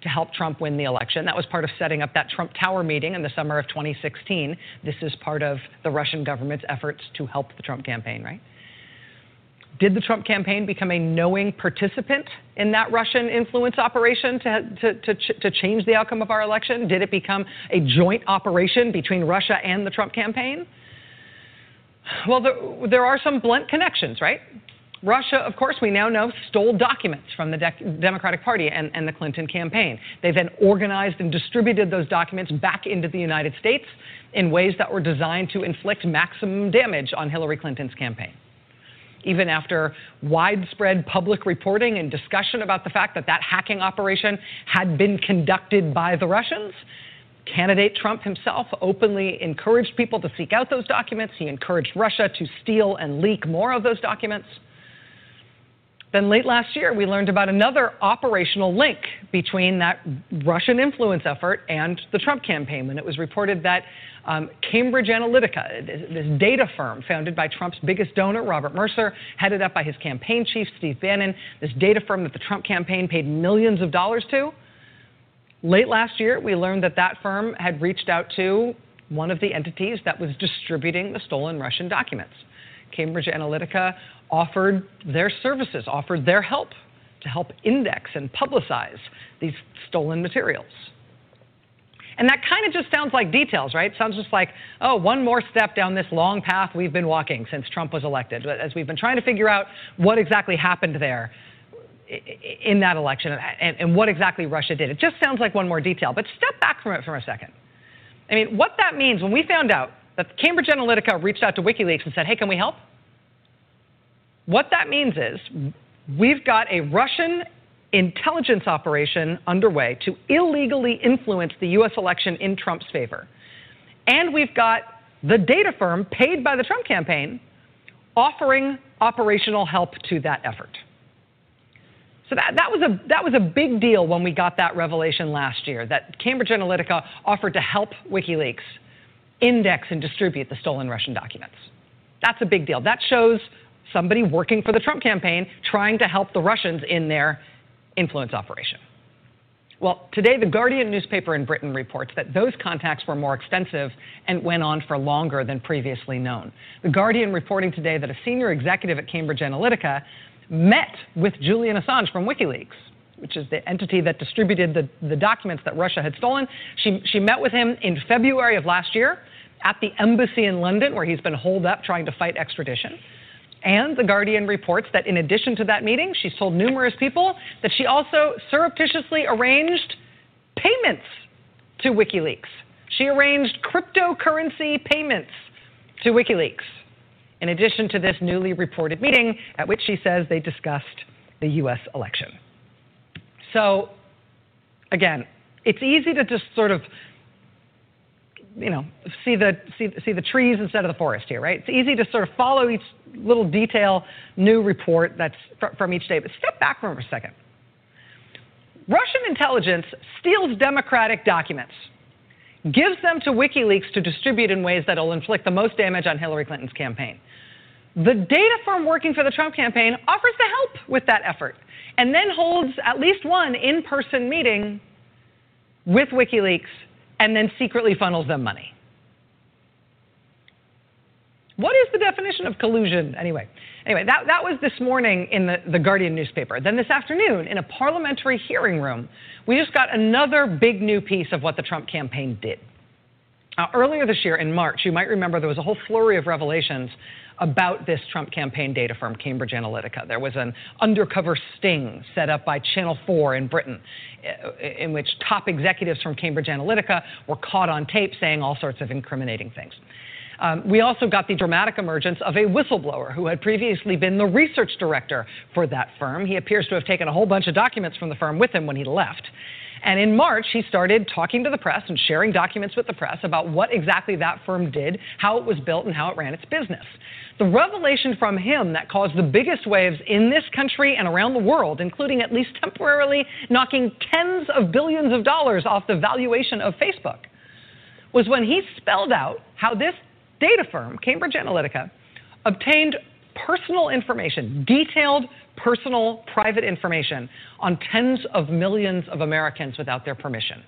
M: to help Trump win the election. That was part of setting up that Trump Tower meeting in the summer of 2016. This is part of the Russian government's efforts to help the Trump campaign, right? Did the Trump campaign become a knowing participant in that Russian influence operation to, to, to, to, change the outcome of our election? Did it become a joint operation between Russia and the Trump campaign? Well, there, there are some blunt connections, right? Russia, of course, we now know, stole documents from the De- Democratic Party and, and the Clinton campaign. They then organized and distributed those documents back into the United States in ways that were designed to inflict maximum damage on Hillary Clinton's campaign. Even after widespread public reporting and discussion about the fact that that hacking operation had been conducted by the Russians, candidate Trump himself openly encouraged people to seek out those documents. He encouraged Russia to steal and leak more of those documents. Then late last year, we learned about another operational link between that Russian influence effort and the Trump campaign when it was reported that um, Cambridge Analytica, this data firm founded by Trump's biggest donor, Robert Mercer, headed up by his campaign chief, Steve Bannon, this data firm that the Trump campaign paid millions of dollars to. Late last year, we learned that that firm had reached out to one of the entities that was distributing the stolen Russian documents. Cambridge Analytica offered their services, offered their help to help index and publicize these stolen materials. And that kind of just sounds like details, right? Sounds just like, oh, one more step down this long path we've been walking since Trump was elected. As we've been trying to figure out what exactly happened there in that election and, and what exactly Russia did, it just sounds like one more detail. But step back from it for a second. I mean, what that means when we found out that Cambridge Analytica reached out to WikiLeaks and said, hey, can we help? What that means is we've got a Russian intelligence operation underway to illegally influence the U.S. election in Trump's favor. And we've got the data firm paid by the Trump campaign offering operational help to that effort. So that, that, was a, that was a big deal when we got that revelation last year that Cambridge Analytica offered to help WikiLeaks index and distribute the stolen Russian documents. That's a big deal. That shows somebody working for the Trump campaign trying to help the Russians in their influence operation. Well, today, the Guardian newspaper in Britain reports that those contacts were more extensive and went on for longer than previously known. The Guardian reporting today that a senior executive at Cambridge Analytica met with Julian Assange from WikiLeaks, which is the entity that distributed the, the documents that Russia had stolen. She, she met with him in February of last year at the embassy in London, where he's been holed up trying to fight extradition. And The Guardian reports that in addition to that meeting, she's told numerous people that she also surreptitiously arranged payments to WikiLeaks. She arranged cryptocurrency payments to WikiLeaks, in addition to this newly reported meeting at which she says they discussed the U.S. election. So, again, it's easy to just sort of you know, see the, see, see the trees instead of the forest here, right? It's easy to sort of follow each little detail, new report that's fr- from each day. But step back for a second. Russian intelligence steals democratic documents, gives them to WikiLeaks to distribute in ways that will inflict the most damage on Hillary Clinton's campaign. The data firm working for the Trump campaign offers to help with that effort and then holds at least one in person meeting with WikiLeaks and then secretly funnels them money. What is the definition of collusion anyway? Anyway, that, that was this morning in the, the Guardian newspaper. Then this afternoon, in a parliamentary hearing room, we just got another big new piece of what the Trump campaign did. Uh, earlier this year, in March, you might remember there was a whole flurry of revelations about this Trump campaign data firm, Cambridge Analytica. There was an undercover sting set up by Channel 4 in Britain, in which top executives from Cambridge Analytica were caught on tape saying all sorts of incriminating things. Um, we also got the dramatic emergence of a whistleblower who had previously been the research director for that firm. He appears to have taken a whole bunch of documents from the firm with him when he left. And in March, he started talking to the press and sharing documents with the press about what exactly that firm did, how it was built, and how it ran its business. The revelation from him that caused the biggest waves in this country and around the world, including at least temporarily knocking tens of billions of dollars off the valuation of Facebook, was when he spelled out how this data firm, Cambridge Analytica, obtained personal information, detailed personal private information on tens of millions of Americans without their permission.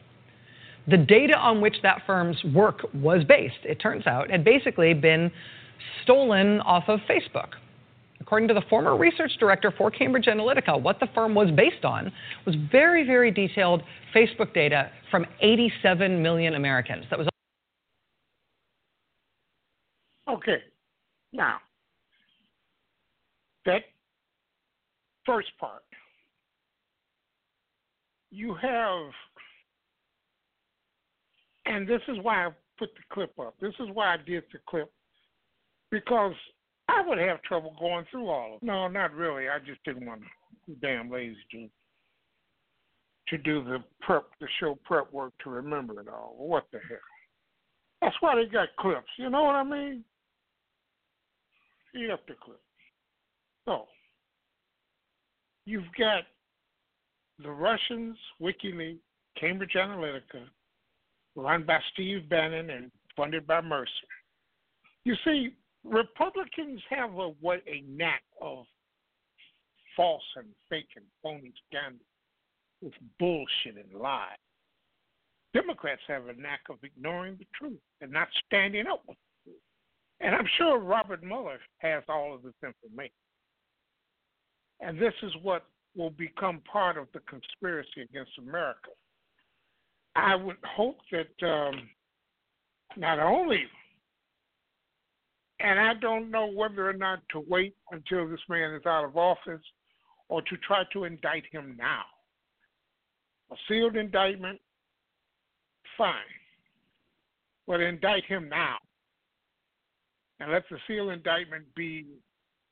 M: The data on which that firm's work was based, it turns out, had basically been stolen off of Facebook. According to the former research director for Cambridge Analytica, what the firm was based on was very, very detailed Facebook data from 87 million Americans. That was
D: Okay. Now, that First part. You have, and this is why I put the clip up. This is why I did the clip because I would have trouble going through all of it. No, not really. I just didn't want to. Damn lazy to to do the prep, the show prep work to remember it all. What the hell? That's why they got clips. You know what I mean? Eat up the clip. So you've got the Russians, WikiLeaks, Cambridge Analytica, run by Steve Bannon and funded by Mercer. You see, Republicans have a what a knack of false and fake and phony scandals with bullshit and lies. Democrats have a knack of ignoring the truth and not standing up with truth. And I'm sure Robert Mueller has all of this information. And this is what will become part of the conspiracy against America. I would hope that um, not only, and I don't know whether or not to wait until this man is out of office or to try to indict him now. A sealed indictment, fine. But indict him now. And let the sealed indictment be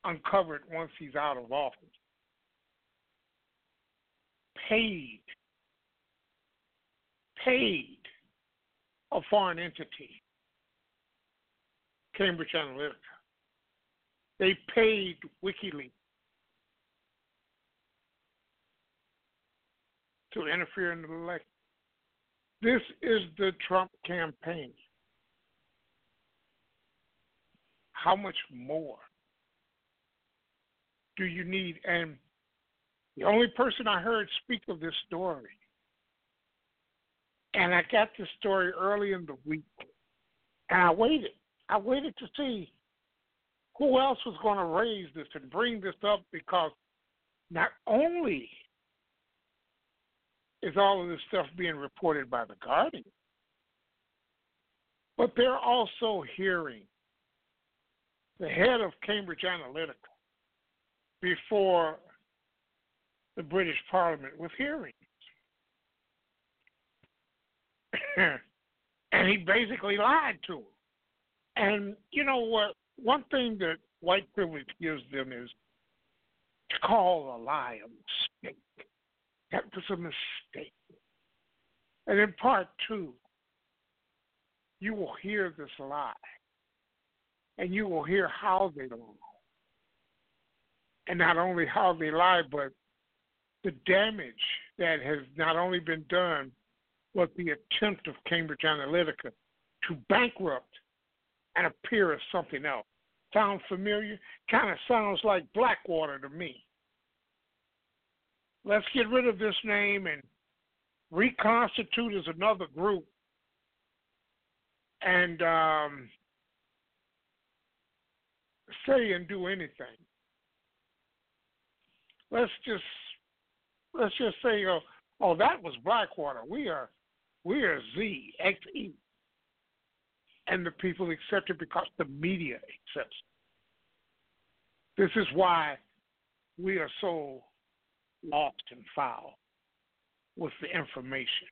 D: uncovered once he's out of office. Paid paid a foreign entity, Cambridge Analytica. They paid WikiLeaks to interfere in the election. This is the Trump campaign. How much more do you need? And the only person I heard speak of this story and I got this story early in the week. And I waited. I waited to see who else was going to raise this and bring this up because not only is all of this stuff being reported by the Guardian, but they're also hearing the head of Cambridge Analytica before the British Parliament with hearings. *clears throat* and he basically lied to him. And you know what? One thing that white privilege gives them is to call a lie a mistake. That was a mistake. And in part two, you will hear this lie. And you will hear how they lie. And not only how they lie, but the damage that has not only been done was the attempt of Cambridge Analytica to bankrupt and appear as something else. Sound familiar? Kind of sounds like Blackwater to me. Let's get rid of this name and reconstitute as another group and um, say and do anything. Let's just let's just say, oh, oh, that was Blackwater. We are we are Z, X, E. And the people accept it because the media accepts it. This is why we are so lost and foul with the information.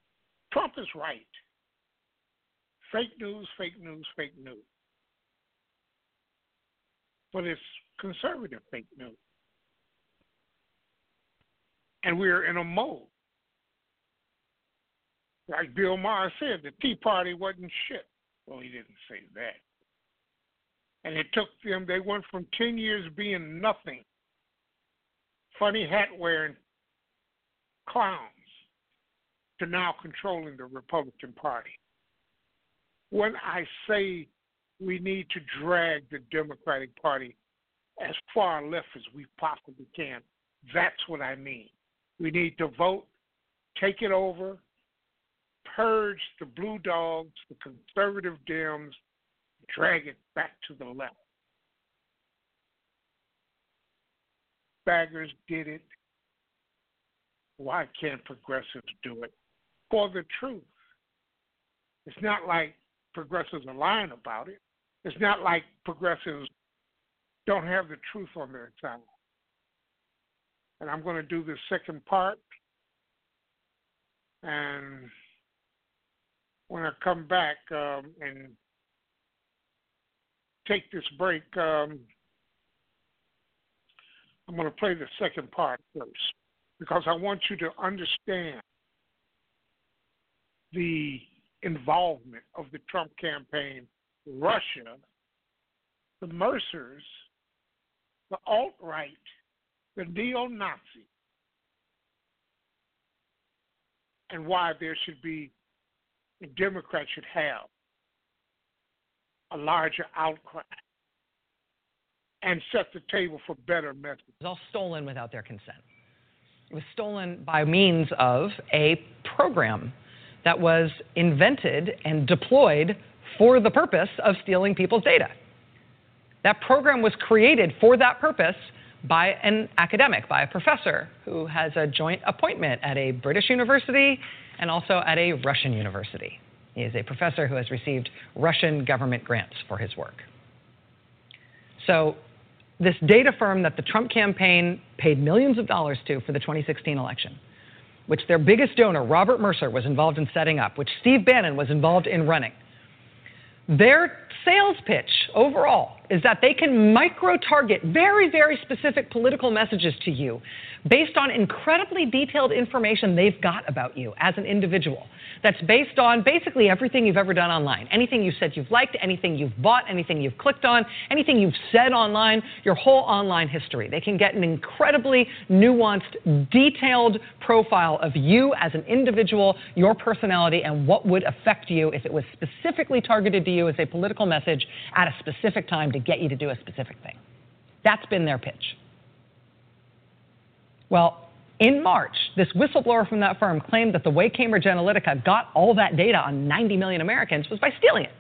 D: Trump is right. Fake news, fake news, fake news. But it's conservative fake news. And we're in a mode like Bill Maher said, the Tea Party wasn't shit. Well, he didn't say that. And it took them, they went from 10 years being nothing, funny hat wearing clowns, to now controlling the Republican Party. When I say we need to drag the Democratic Party as far left as we possibly can, that's what I mean. We need to vote, take it over, purge the blue dogs, the conservative Dems, drag it back to the left. Baggers did it. Why can't progressives do it? For the truth. It's not like progressives are lying about it. It's not like progressives don't have the truth on their side. And I'm going to do the second part. And when I come back um, and take this break, um, I'm going to play the second part first because I want you to understand the involvement of the Trump campaign, Russia, the Mercers, the alt right, the neo Nazi, and why there should be, the Democrats should have a larger outcry and set the table for better methods.
M: It was all stolen without their consent. It was stolen by means of a program that was invented and deployed for the purpose of stealing people's data. That program was created for that purpose by an academic, by a professor who has a joint appointment at a British university and also at a Russian university. He is a professor who has received Russian government grants for his work. So, this data firm that the Trump campaign paid millions of dollars to for the 2016 election, which their biggest donor, Robert Mercer, was involved in setting up, which Steve Bannon was involved in running, their sales pitch overall is that they can micro target very, very specific political messages to you based on incredibly detailed information they've got about you as an individual. That's based on basically everything you've ever done online. Anything you said you've liked, anything you've bought, anything you've clicked on, anything you've said online, your whole online history. They can get an incredibly nuanced, detailed profile of you as an individual, your personality, and what would affect you if it was specifically targeted to you as a political message at a specific time to get you to do a specific thing. That's been their pitch. Well, in March, this whistleblower from that firm claimed that the way Cambridge Analytica got all that data on 90 million Americans was by stealing it.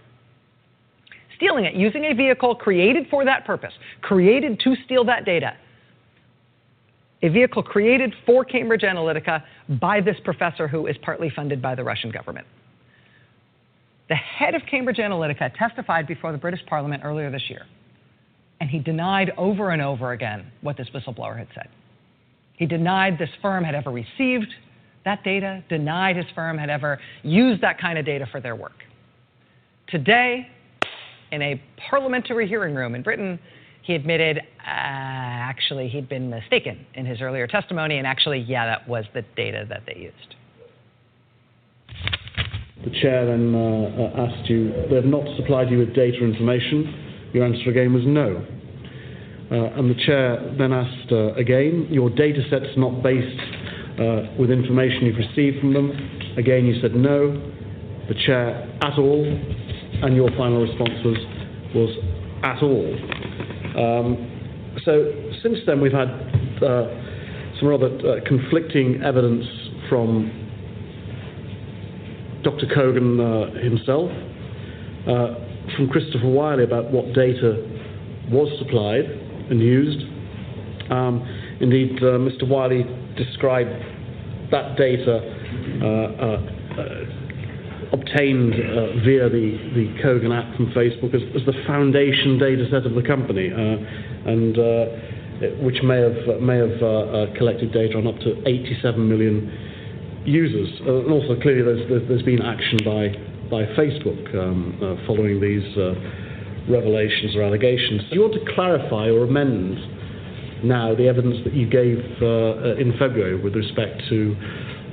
M: Stealing it using a vehicle created for that purpose, created to steal that data. A vehicle created for Cambridge Analytica by this professor who is partly funded by the Russian government. The head of Cambridge Analytica testified before the British Parliament earlier this year, and he denied over and over again what this whistleblower had said. He denied this firm had ever received that data, denied his firm had ever used that kind of data for their work. Today, in a parliamentary hearing room in Britain, he admitted uh, actually he'd been mistaken in his earlier testimony, and actually, yeah, that was the data that they used.
N: The chair then uh, uh, asked you, they have not supplied you with data information. Your answer again was no. Uh, and the chair then asked uh, again, your data set's not based uh, with information you've received from them. Again, you said no. The chair, at all. And your final response was, was at all. Um, so since then, we've had uh, some rather conflicting evidence from Dr. Kogan uh, himself, uh, from Christopher Wylie about what data was supplied and used. Um, indeed, uh, Mr. Wylie described that data uh, uh, obtained uh, via the, the Kogan app from Facebook as, as, the foundation data set of the company, and which may have may have collected data on up to 87 million users. Uh, and also, clearly, there's, there's been action by, by Facebook um, uh, following these uh, revelations or allegations. Do you want to clarify or amend now the evidence that you gave uh, in February with respect to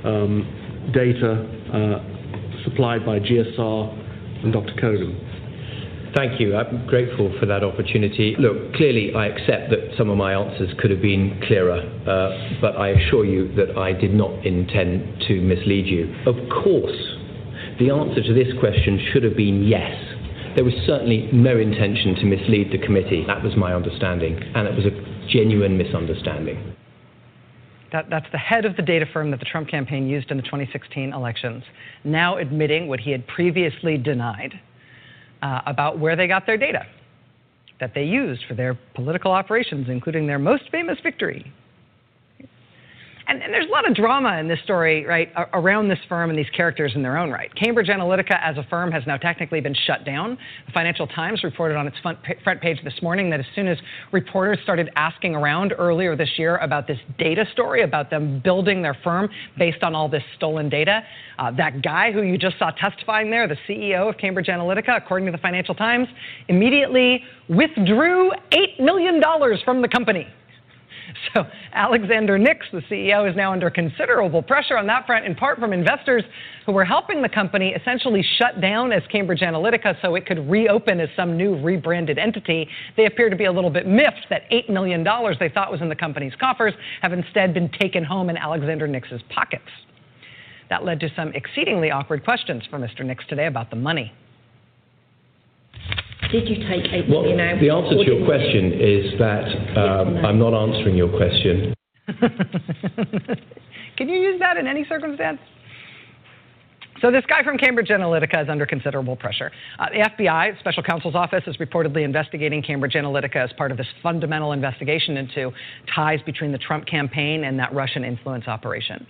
N: um, data uh, supplied by GSR and Dr. Kogan?
O: Thank you. I'm grateful for that opportunity. Look, clearly, I accept that some of my answers could have been clearer, uh, but I assure you that I did not intend to mislead you. Of course, the answer to this question should have been yes. There was certainly no intention to mislead the committee. That was my understanding, and it was a genuine misunderstanding.
M: That, that's the head of the data firm that the Trump campaign used in the 2016 elections, now admitting what he had previously denied uh, about where they got their data that they used for their political operations, including their most famous victory. And, and, there's a lot of drama in this story, right, around this firm and these characters in their own right. Cambridge Analytica as a firm has now technically been shut down. The Financial Times reported on its front, page this morning that as soon as reporters started asking around earlier this year about this data story, about them building their firm based on all this stolen data, uh, that guy who you just saw testifying there, the CEO of Cambridge Analytica, according to the Financial Times, immediately withdrew $8 million from the company. *laughs* So Alexander Nix, the CEO, is now under considerable pressure on that front, in part from investors who were helping the company essentially shut down as Cambridge Analytica so it could reopen as some new rebranded entity. They appear to be a little bit miffed that $8 million they thought was in the company's coffers have instead been taken home in Alexander Nix's pockets. That led to some exceedingly awkward questions for Mr. Nix today about the money.
L: Did you take eight
O: well,
L: million out?
O: The answer to your question is that um, I'm not answering your question. *laughs*
M: Can you use that in any circumstance? So this guy from Cambridge Analytica is under considerable pressure. Uh, the FBI, Special Counsel's Office, is reportedly investigating Cambridge Analytica as part of this fundamental investigation into ties between the Trump campaign and that Russian influence operation.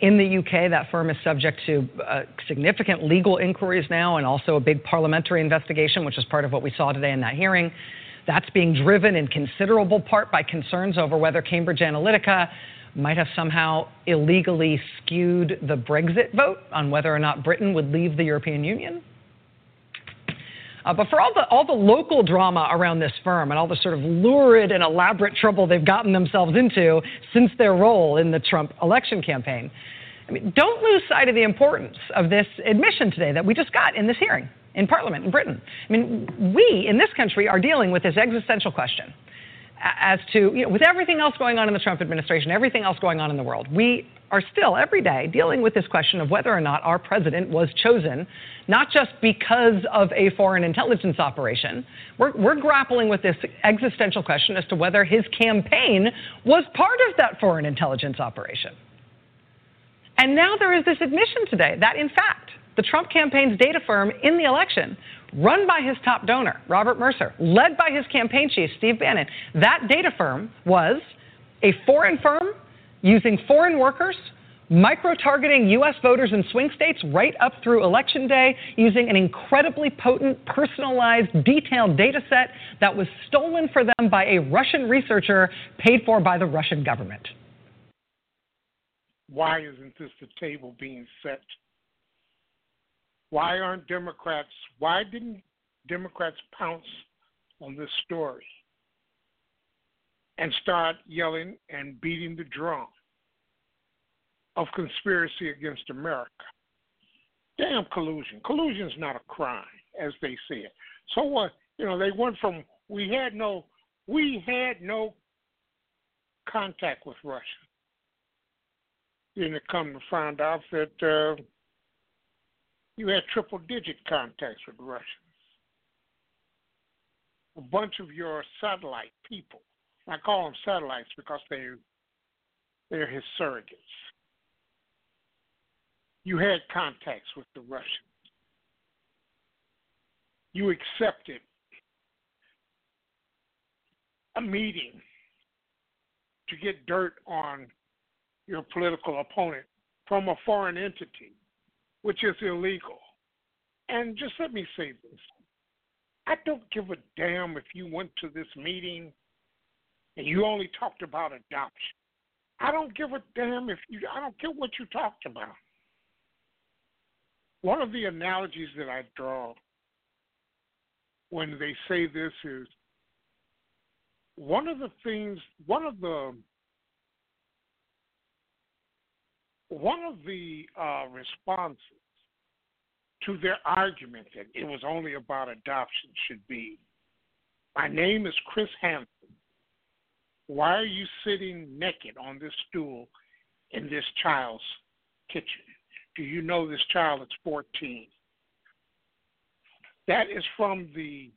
M: In the UK, that firm is subject to uh, significant legal inquiries now and also a big parliamentary investigation, which is part of what we saw today in that hearing. That's being driven in considerable part by concerns over whether Cambridge Analytica might have somehow illegally skewed the Brexit vote on whether or not Britain would leave the European Union. Uh, but for all the all the local drama around this firm and all the sort of lurid and elaborate trouble they've gotten themselves into since their role in the Trump election campaign, I mean, don't lose sight of the importance of this admission today that we just got in this hearing in Parliament in Britain. I mean, we in this country are dealing with this existential question as to, you know, with everything else going on in the Trump administration, everything else going on in the world, we are still every day dealing with this question of whether or not our president was chosen, not just because of a foreign intelligence operation. We're, we're grappling with this existential question as to whether his campaign was part of that foreign intelligence operation. And now there is this admission today that, in fact, the Trump campaign's data firm in the election, run by his top donor, Robert Mercer, led by his campaign chief, Steve Bannon, that data firm was a foreign firm using foreign workers, micro targeting U.S. voters in swing states right up through election day, using an incredibly potent, personalized, detailed data set that was stolen for them by a Russian researcher paid for by the Russian government.
D: Why isn't this the table being set? Why aren't Democrats, why didn't Democrats pounce on this story and start yelling and beating the drum of conspiracy against America? Damn collusion. Collusion is not a crime, as they say. So what? You know, they went from we had no we had no contact with Russia. Then it come to find out that uh, you had triple digit contacts with Russians. A bunch of your satellite people, I call them satellites because they they're his surrogates. You had contacts with the Russians. You accepted a meeting to get dirt on your political opponent from a foreign entity which is illegal. And just let me say this I don't give a damn if you went to this meeting and you only talked about adoption. I don't give a damn if you, I don't care what you talked about. One of the analogies that I draw when they say this is one of the things, one of the one of the uh, responses to their argument that it was only about adoption should be My name is Chris Hansen. Why are you sitting naked on this stool in this child's kitchen? Do you know this child is 14? That is from the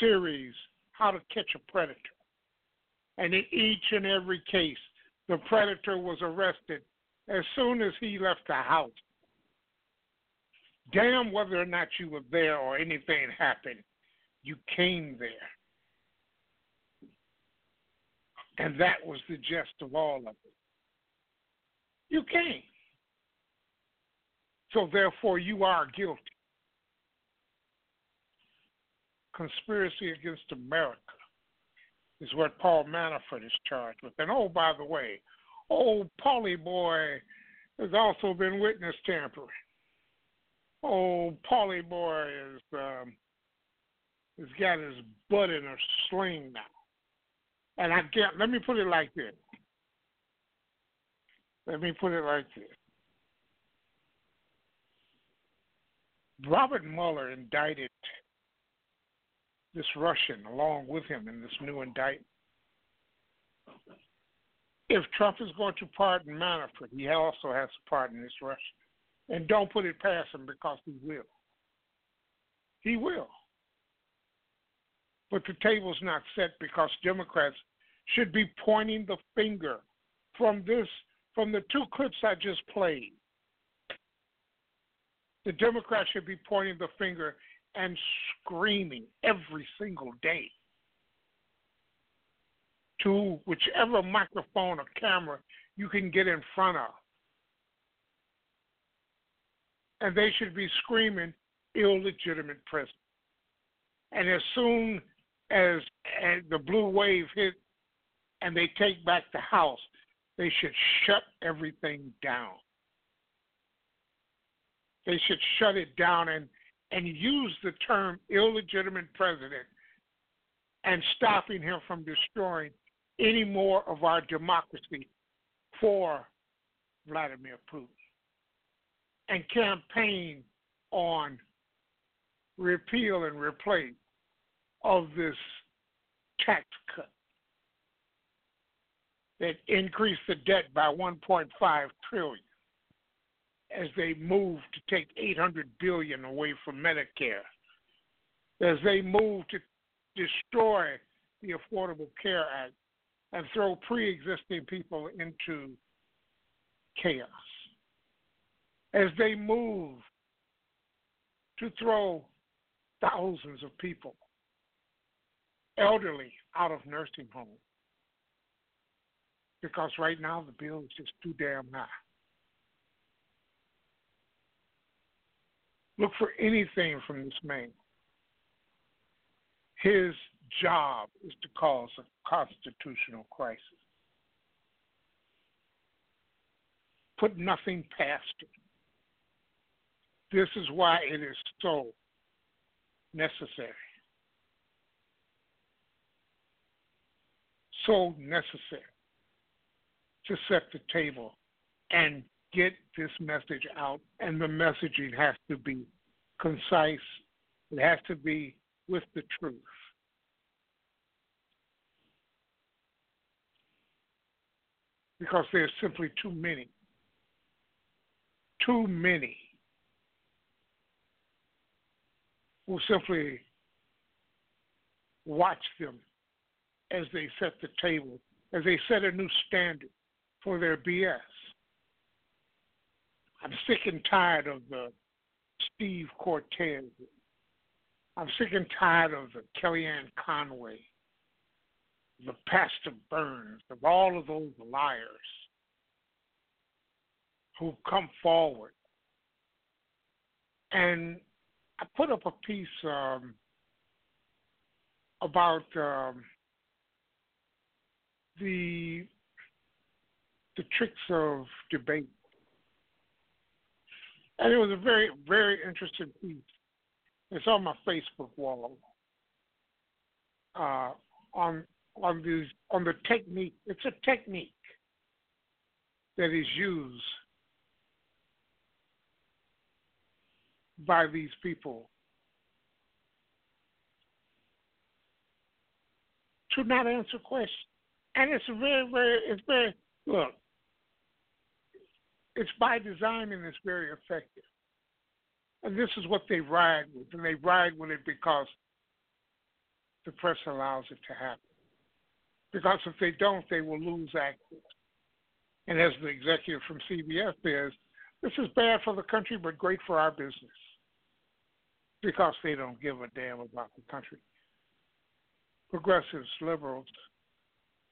D: series How to Catch a Predator. And in each and every case, the predator was arrested as soon as he left the house. Damn whether or not you were there or anything happened, you came there. And that was the gist of all of it. You can't. So therefore, you are guilty. Conspiracy against America is what Paul Manafort is charged with. And oh, by the way, old Paulie boy has also been witness tampering. Old Paulie boy is um, has got his butt in a sling now. And I can't. Let me put it like this. Let me put it like this. Robert Mueller indicted this Russian along with him in this new indictment. If Trump is going to pardon Manafort, he also has to pardon this Russian. And don't put it past him because he will. He will. But the table's not set because Democrats should be pointing the finger from this from the two clips I just played. The Democrats should be pointing the finger and screaming every single day to whichever microphone or camera you can get in front of. And they should be screaming illegitimate president. And as soon as, as the blue wave hit and they take back the House, they should shut everything down. They should shut it down and, and use the term illegitimate president and stopping him from destroying any more of our democracy for Vladimir Putin and campaign on repeal and replace of this tax cut that increased the debt by 1.5 trillion as they move to take 800 billion away from Medicare, as they move to destroy the Affordable Care Act and throw pre-existing people into chaos, as they move to throw thousands of people, elderly, out of nursing homes. Because right now the bill is just too damn high. Look for anything from this man. His job is to cause a constitutional crisis. Put nothing past him. This is why it is so necessary. So necessary to set the table and get this message out, and the messaging has to be concise, it has to be with the truth. Because there's simply too many. Too many who simply watch them as they set the table, as they set a new standard for their BS. I'm sick and tired of the Steve Cortes. I'm sick and tired of the Kellyanne Conway, the Pastor Burns, of all of those liars who come forward. And I put up a piece um, about um, the the tricks of debate and it was a very, very interesting piece. It's on my Facebook wall. Uh, on on these on the technique. It's a technique that is used by these people to not answer questions. And it's very, very, it's very, look, it's by design and it's very effective. And this is what they ride with, and they ride with it because the press allows it to happen. Because if they don't, they will lose access. And as the executive from CBS says, this is bad for the country, but great for our business. Because they don't give a damn about the country. Progressives, liberals,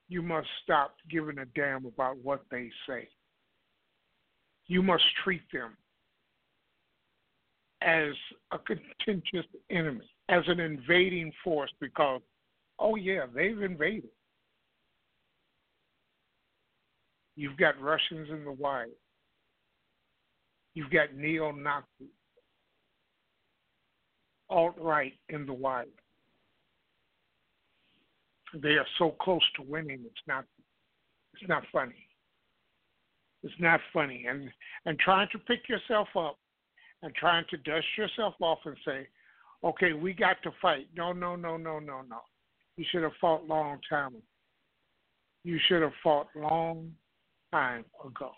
D: you must stop giving a damn about what they say you must treat them as a contentious enemy, as an invading force, because, oh, yeah, they've invaded. You've got Russians in the White. You've got neo Nazis, alt right in the White. They are so close to winning. It's not. It's not funny. It's not funny. And and trying to pick yourself up and trying to dust yourself off and say, okay, we got to fight. No, no, no, no, no, no. You should have fought long time. ago. You should have fought long time ago.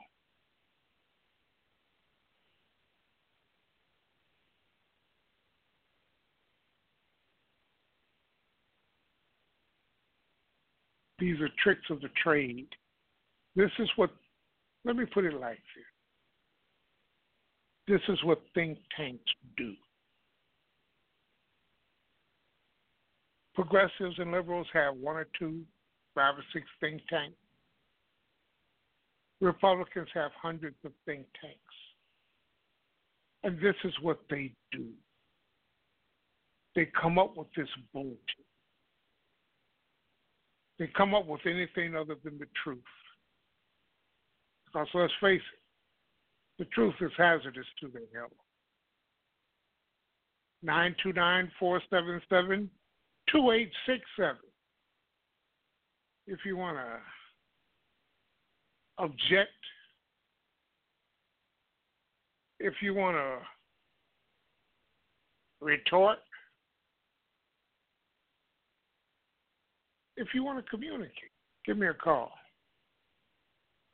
D: These are tricks of the trade. This is what, let me put it like this. This is what think tanks do. Progressives and liberals have one or two, five or six think tanks. Republicans have hundreds of think tanks. And this is what they do. They come up with this bullshit. They come up with anything other than the truth. Because let's face it, the truth is hazardous to their health. 929 477 2867. If you want to object, if you want to retort, if you want to communicate, give me a call.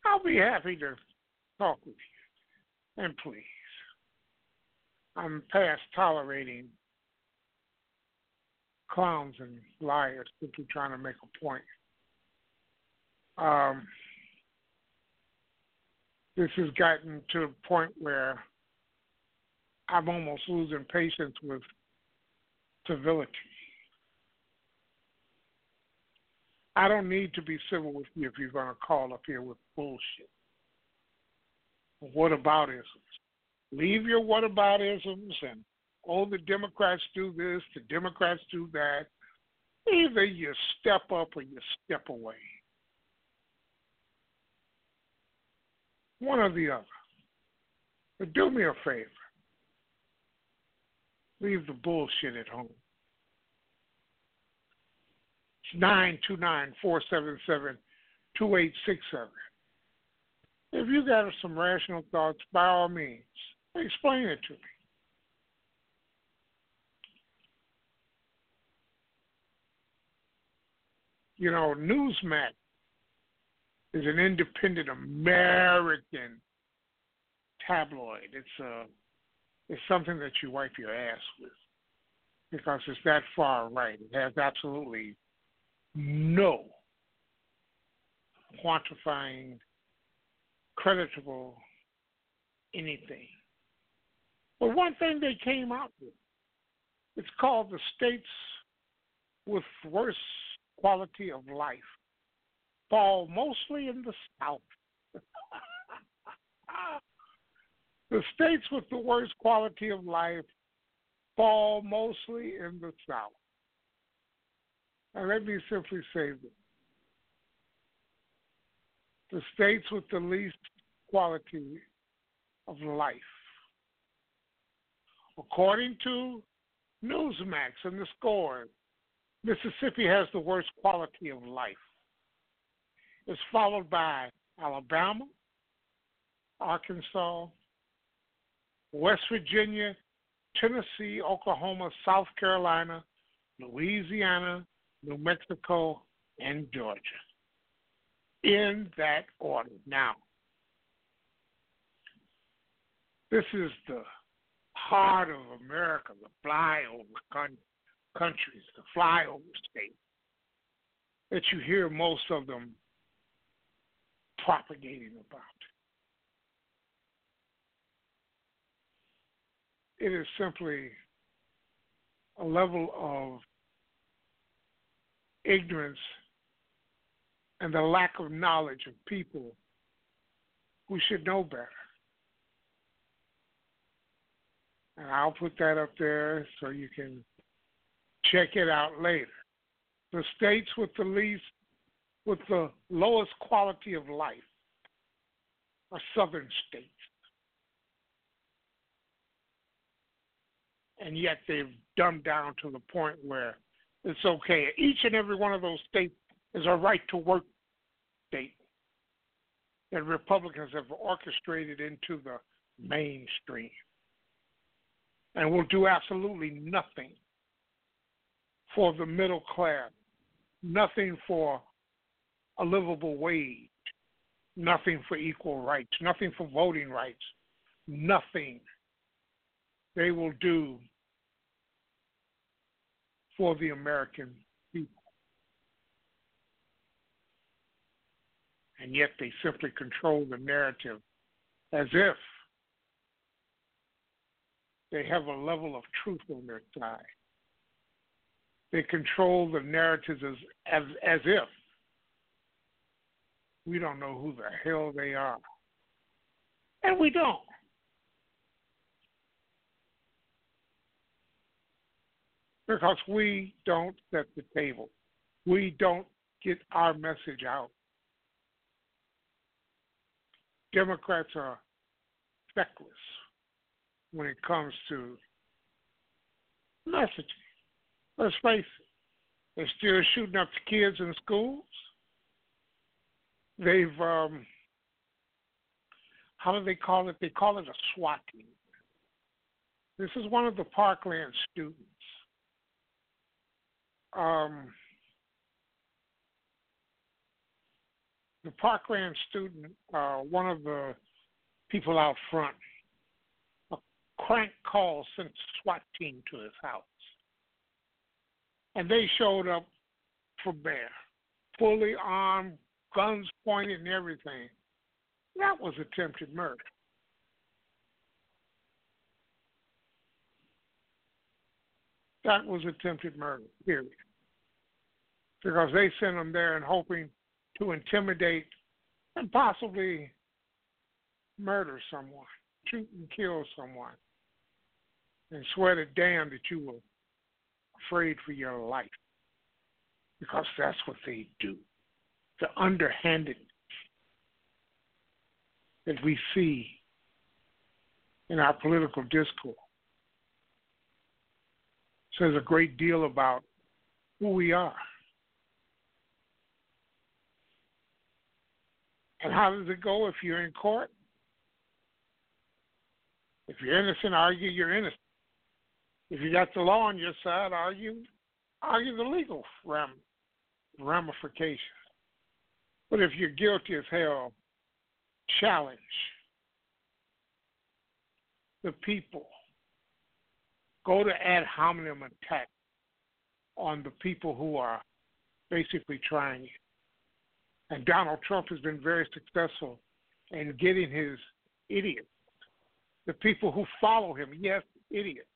D: I'll be happy to talk with you. And please, I'm past tolerating clowns and liars simply trying to make a point. Um, this has gotten to a point where I'm almost losing patience with civility. I don't need to be civil with you if you're going to call up here with bullshit. Whataboutisms. Leave your whataboutisms and, oh, the Democrats do this, the Democrats do that. Either you step up or you step away. One or the other. But do me a favor. Leave the bullshit at home. It's 929 477 2867. If you got some rational thoughts, by all means, explain it to me. You know, Newsmax is an independent American tabloid. It's a uh, it's something that you wipe your ass with because it's that far right. It has absolutely no quantifying, creditable anything. But one thing they came out with, it's called the states with worst quality of life fall mostly in the South. *laughs* the states with the worst quality of life fall mostly in the South. And let me simply say this the states with the least quality of life. According to Newsmax and the score, Mississippi has the worst quality of life. It's followed by Alabama, Arkansas, West Virginia, Tennessee, Oklahoma, South Carolina, Louisiana, New Mexico, and Georgia. In that order. Now, this is the heart of America, the flyover countries, the flyover states that you hear most of them propagating about. It is simply a level of ignorance and the lack of knowledge of people who should know better. And I'll put that up there so you can check it out later. The states with the least, with the lowest quality of life are southern states. And yet they've dumbed down to the point where it's okay. Each and every one of those states is a right to work state that Republicans have orchestrated into the mainstream and will do absolutely nothing for the middle class, nothing for a livable wage, nothing for equal rights, nothing for voting rights, nothing they will do for the American people. And yet they simply control the narrative as if they have a level of truth on their side. They control the narratives as, as, as if we don't know who the hell they are. And we don't. Because we don't set the table. We don't get our message out. Democrats are feckless when it comes to messaging. Let's face it, they're still shooting up the kids in schools. They've, um, how do they call it? They call it a swatting. This is one of the Parkland students. Um, the Parkland student, uh, one of the people out front, a crank call sent SWAT team to his house. And they showed up for bear, fully armed, guns pointed and everything. That was attempted murder. That was attempted murder, period. Because they sent them there and hoping to intimidate and possibly murder someone, shoot and kill someone, and swear to damn that you were afraid for your life. Because that's what they do. The underhanded that we see in our political discourse says a great deal about who we are. And how does it go if you're in court? If you're innocent, argue you're innocent. If you got the law on your side, argue argue the legal ram, ramifications. But if you're guilty as hell, challenge the people. Go to ad hominem attack on the people who are basically trying it. And Donald Trump has been very successful in getting his idiots, the people who follow him, yes, idiots,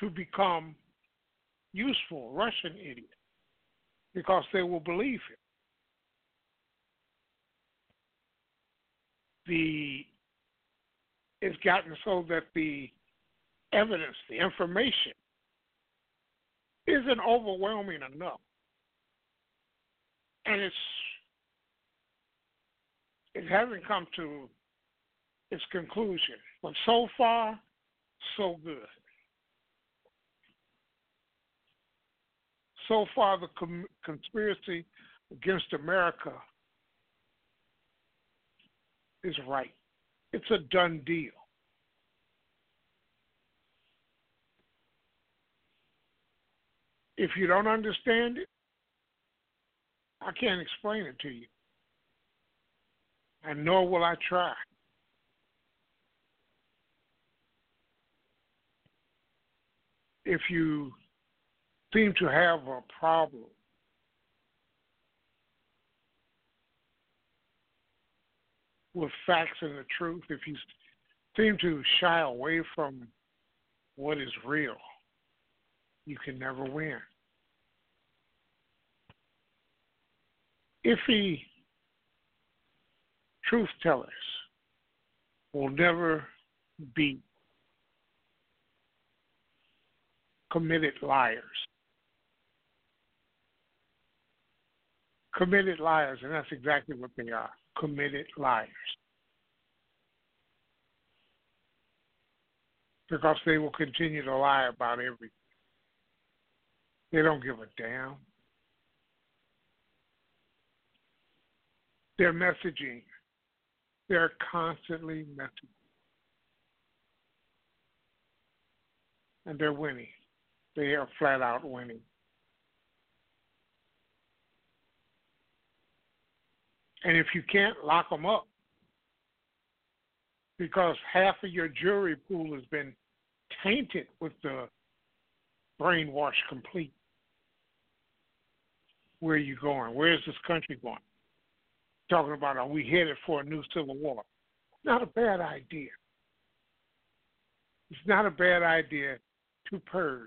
D: to become useful Russian idiots because they will believe him. The it's gotten so that the evidence, the information, isn't overwhelming enough and it's it hasn't come to its conclusion. But so far, so good. So far, the com- conspiracy against America is right. It's a done deal. If you don't understand it, I can't explain it to you. And nor will I try. If you seem to have a problem with facts and the truth, if you seem to shy away from what is real, you can never win. Iffy truth tellers will never beat committed liars. Committed liars, and that's exactly what they are committed liars. Because they will continue to lie about everything. They don't give a damn. They're messaging. They're constantly messaging. And they're winning. They are flat out winning. And if you can't lock them up, because half of your jury pool has been tainted with the brainwash complete. Where are you going? Where is this country going? Talking about are we headed for a new civil war? Not a bad idea. It's not a bad idea to purge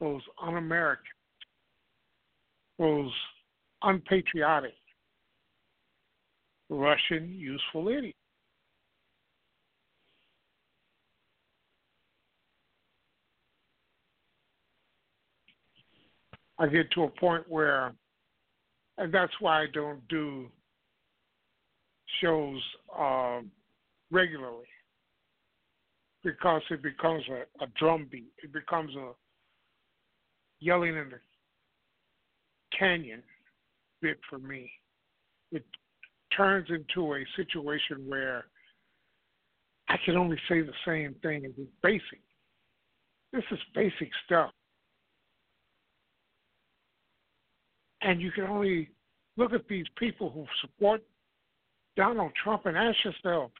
D: those un American, those unpatriotic, Russian useful idiots. I get to a point where, and that's why I don't do shows um, regularly because it becomes a, a drumbeat. It becomes a yelling in the canyon bit for me. It turns into a situation where I can only say the same thing. It's basic. This is basic stuff. And you can only look at these people who support Donald Trump and ask yourself,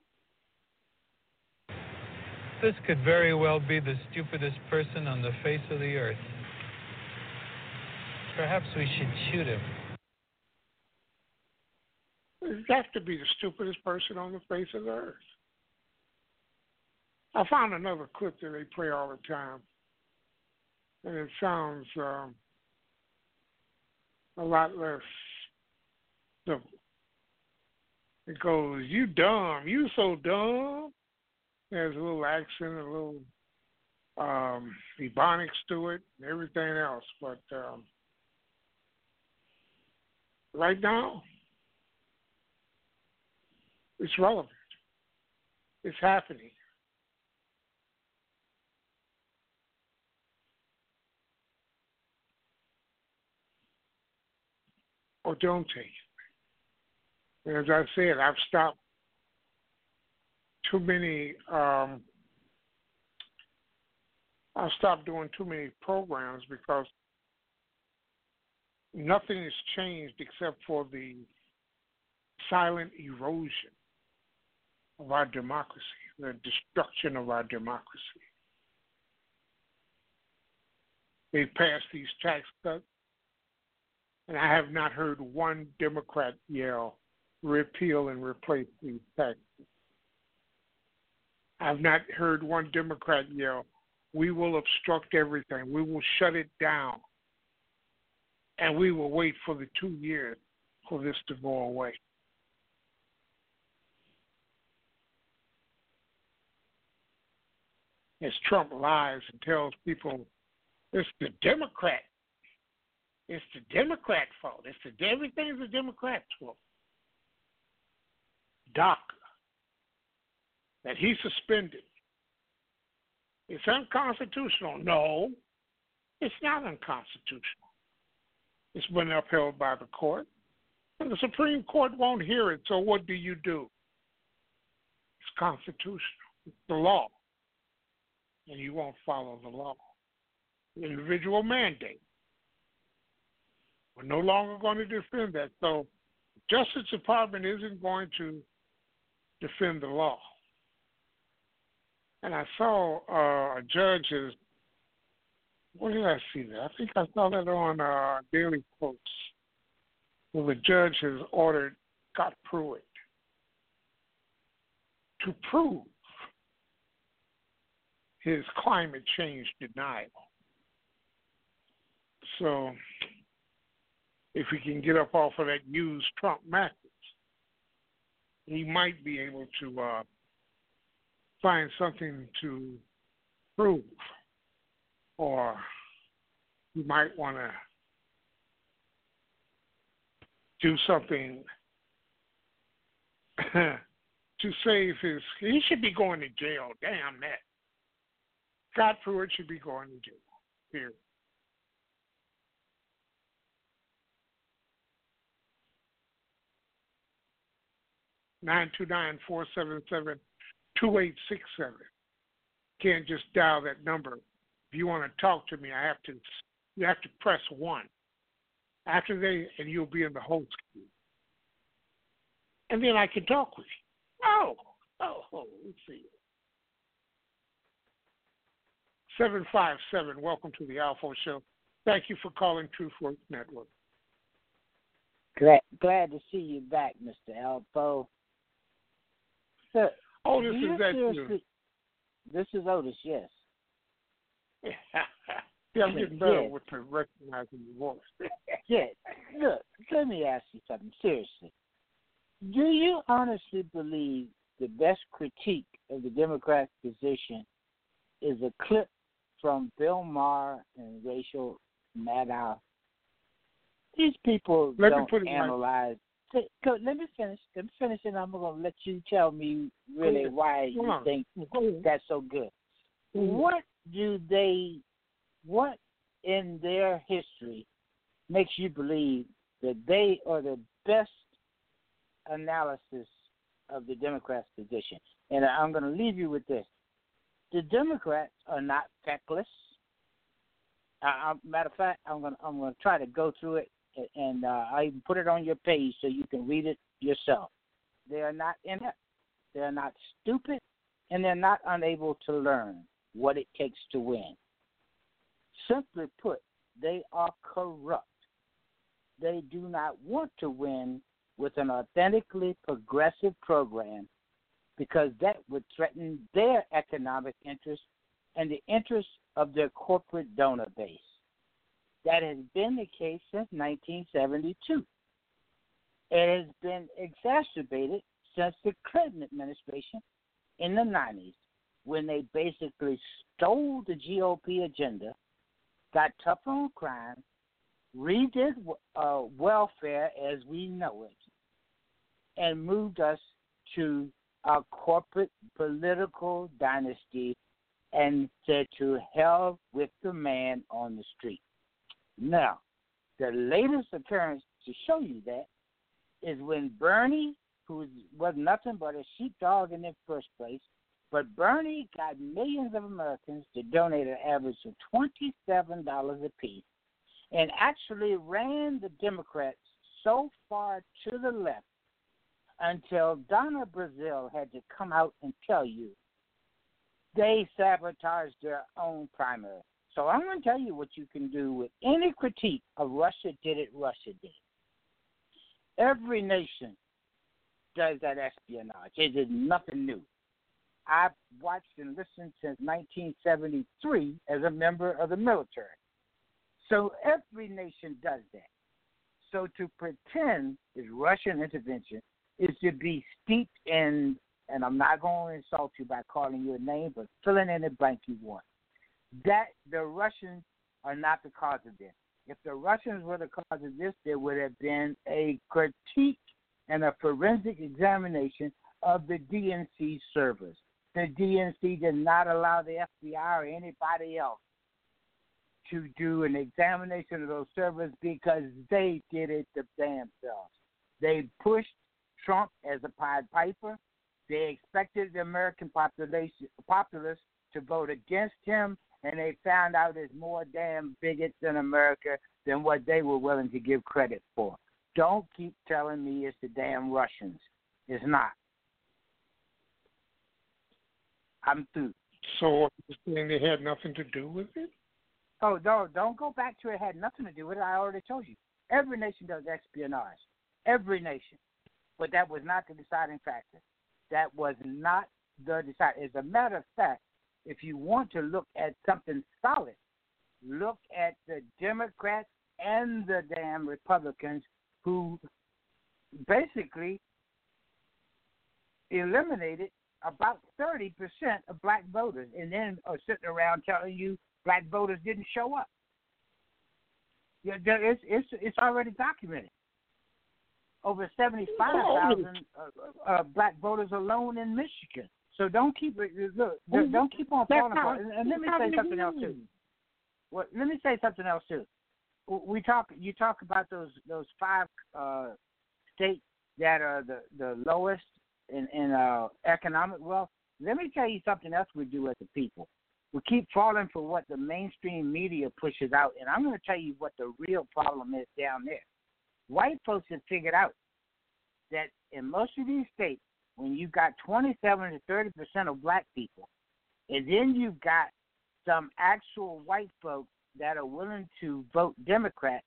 P: this could very well be the stupidest person on the face of the earth. Perhaps we should shoot him.
D: Has to be the stupidest person on the face of the earth. I found another clip that they play all the time, and it sounds um, a lot less. It goes, "You dumb, you so dumb." There's a little accent, a little um, ebonics to it, and everything else. But um, right now, it's relevant. It's happening. Or don't take it. As I said, I've stopped too many. Um, I stopped doing too many programs because nothing has changed except for the silent erosion of our democracy, the destruction of our democracy. They passed these tax cuts, and I have not heard one Democrat yell, repeal and replace these taxes. I've not heard one Democrat yell, we will obstruct everything, we will shut it down, and we will wait for the two years for this to go away. as Trump lies and tells people it's the Democrat. It's the Democrat fault. It's the everything's the Democrat's fault. DACA that he suspended. It's unconstitutional. No, it's not unconstitutional. It's been upheld by the court. And the Supreme Court won't hear it, so what do you do? It's constitutional. It's the law and you won't follow the law. Individual mandate. We're no longer going to defend that. So, Justice Department isn't going to defend the law. And I saw uh, a judge is. Where did I see that? I think I saw that on uh, Daily Post. Well, the judge has ordered Scott Pruitt to prove his climate change denial. So, if he can get up off of that used Trump mattress, he might be able to uh, find something to prove, or he might want to do something *clears throat* to save his. He should be going to jail. Damn that. Godfrey should be going to jail. Period. 929 477 2867. Can't just dial that number. If you want to talk to me, I have to you have to press one. After they and you'll be in the host queue. And then I can talk with you. Oh, oh, oh let's see. Seven five seven, welcome to the ALFO Show. Thank you for calling Truth Works Network.
Q: Glad, glad to see you back, Mr. Alpo. So,
D: oh, this is that too.
Q: This is Otis, yes. *laughs*
D: yeah, I'm getting better yes. with recognizing your voice. *laughs*
Q: yeah. Look, let me ask you something seriously. Do you honestly believe the best critique of the Democratic position is a clip from Bill Maher and Rachel Maddow? These people
D: let
Q: don't analyze. Let me finish. Let me finish, and I'm going to let you tell me really why you think that's so good. What do they? What in their history makes you believe that they are the best analysis of the Democrats' position. And I'm going to leave you with this: the Democrats are not feckless. Uh, matter of fact, I'm going to I'm going to try to go through it, and uh, I even put it on your page so you can read it yourself. They are not inept. They are not stupid, and they're not unable to learn what it takes to win. Simply put, they are corrupt. They do not want to win with an authentically progressive program because that would threaten their economic interests and the interests of their corporate donor base. That has been the case since 1972. It has been exacerbated since the Clinton administration in the 90s when they basically stole the GOP agenda, got tougher on crime, redid uh, welfare as we know it, and moved us to a corporate political dynasty and said to hell with the man on the street. Now, the latest occurrence to show you that is when Bernie, who was nothing but a sheepdog in the first place, but Bernie got millions of Americans to donate an average of $27 a piece and actually ran the Democrats so far to the left until Donna Brazile had to come out and tell you they sabotaged their own primary. So I'm going to tell you what you can do with any critique of Russia did it, Russia did. Every nation does that espionage. It is nothing new. I've watched and listened since 1973 as a member of the military. So every nation does that. So to pretend is Russian intervention is to be steeped in, and I'm not going to insult you by calling you a name, but filling in the blank you want. That the Russians are not the cause of this. If the Russians were the cause of this, there would have been a critique and a forensic examination of the DNC servers. The DNC did not allow the FBI or anybody else to do an examination of those servers because they did it themselves. They pushed Trump as a Pied Piper. They expected the American population populace to vote against him, and they found out there's more damn bigots in America than what they were willing to give credit for. Don't keep telling me it's the damn Russians. It's not. I'm through.
D: So you're saying they had nothing to do with it?
Q: Oh no! Don't go back to it. Had nothing to do with it. I already told you. Every nation does espionage. Every nation. But that was not the deciding factor. That was not the deciding. As a matter of fact, if you want to look at something solid, look at the Democrats and the damn Republicans who basically eliminated about 30% of black voters and then are sitting around telling you black voters didn't show up. Yeah, it's, it's, it's already documented. Over 75,000 uh, uh, black voters alone in Michigan. So don't keep. Look, don't keep on falling apart. And, and let me say something else too. Well, let me say something else too. We talk. You talk about those those five uh, states that are the the lowest in in uh, economic wealth. Let me tell you something else we do as a people. We keep falling for what the mainstream media pushes out, and I'm going to tell you what the real problem is down there. White folks have figured out that in most of these states, when you've got 27 to 30 percent of black people, and then you've got some actual white folks that are willing to vote Democrat,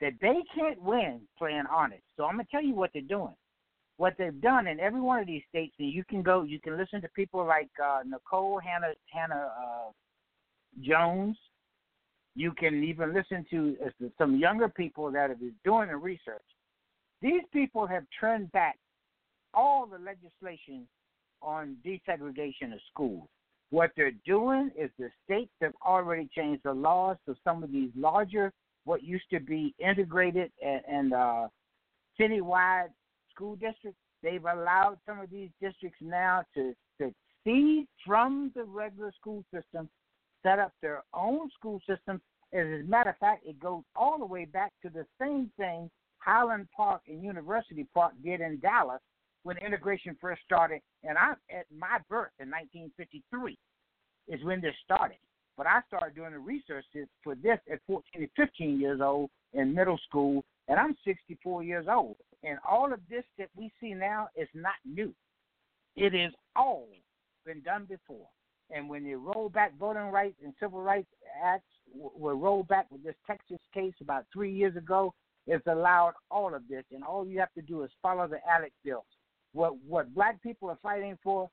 Q: that they can't win playing honest. So I'm gonna tell you what they're doing. What they've done in every one of these states, and you can go, you can listen to people like uh, Nikole Hannah Hannah uh, Jones. You can even listen to uh, some younger people that are doing the research. These people have turned back all the legislation on desegregation of schools. What they're doing is the states have already changed the laws so some of these larger, what used to be integrated and, and uh, citywide school districts, they've allowed some of these districts now to succeed from the regular school system, set up their own school system. As a matter of fact, it goes all the way back to the same thing Highland Park and University Park did in Dallas when integration first started. And I'm at my birth in 1953, is when this started. But I started doing the research for this at 14 to 15 years old in middle school, and I'm 64 years old. And all of this that we see now is not new. It has all been done before. And when they roll back voting rights and civil rights acts were rolled back with this Texas case about three years ago, it's allowed all of this. And all you have to do is follow the ALEC bills. What what black people are fighting for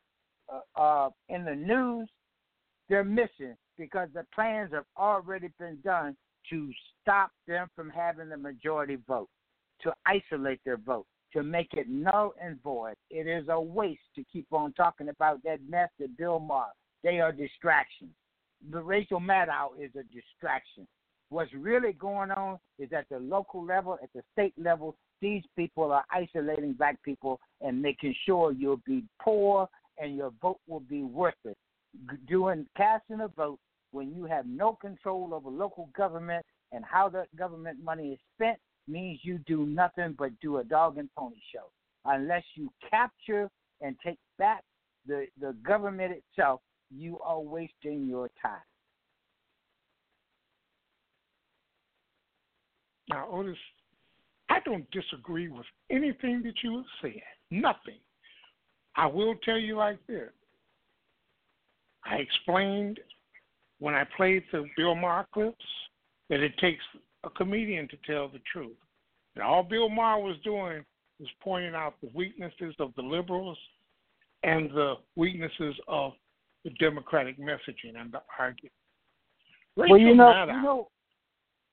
Q: uh, uh, in the news, they're missing because the plans have already been done to stop them from having the majority vote, to isolate their vote, to make it null and void. It is a waste to keep on talking about that mess that Bill Maher. They are distractions. The Rachel Maddow is a distraction. What's really going on is at the local level, at the state level, these people are isolating black people and making sure you'll be poor and your vote will be worthless. Doing casting a vote when you have no control over local government and how that government money is spent means you do nothing but do a dog and pony show. Unless you capture and take back the, the government itself, you are wasting your time.
D: Now, Otis, I don't disagree with anything that you have said. Nothing. I will tell you like this. I explained when I played the Bill Maher clips that it takes a comedian to tell the truth. And all Bill Maher was doing was pointing out the weaknesses of the liberals and the weaknesses of the Democratic messaging and the argument.
Q: well, you know, you know,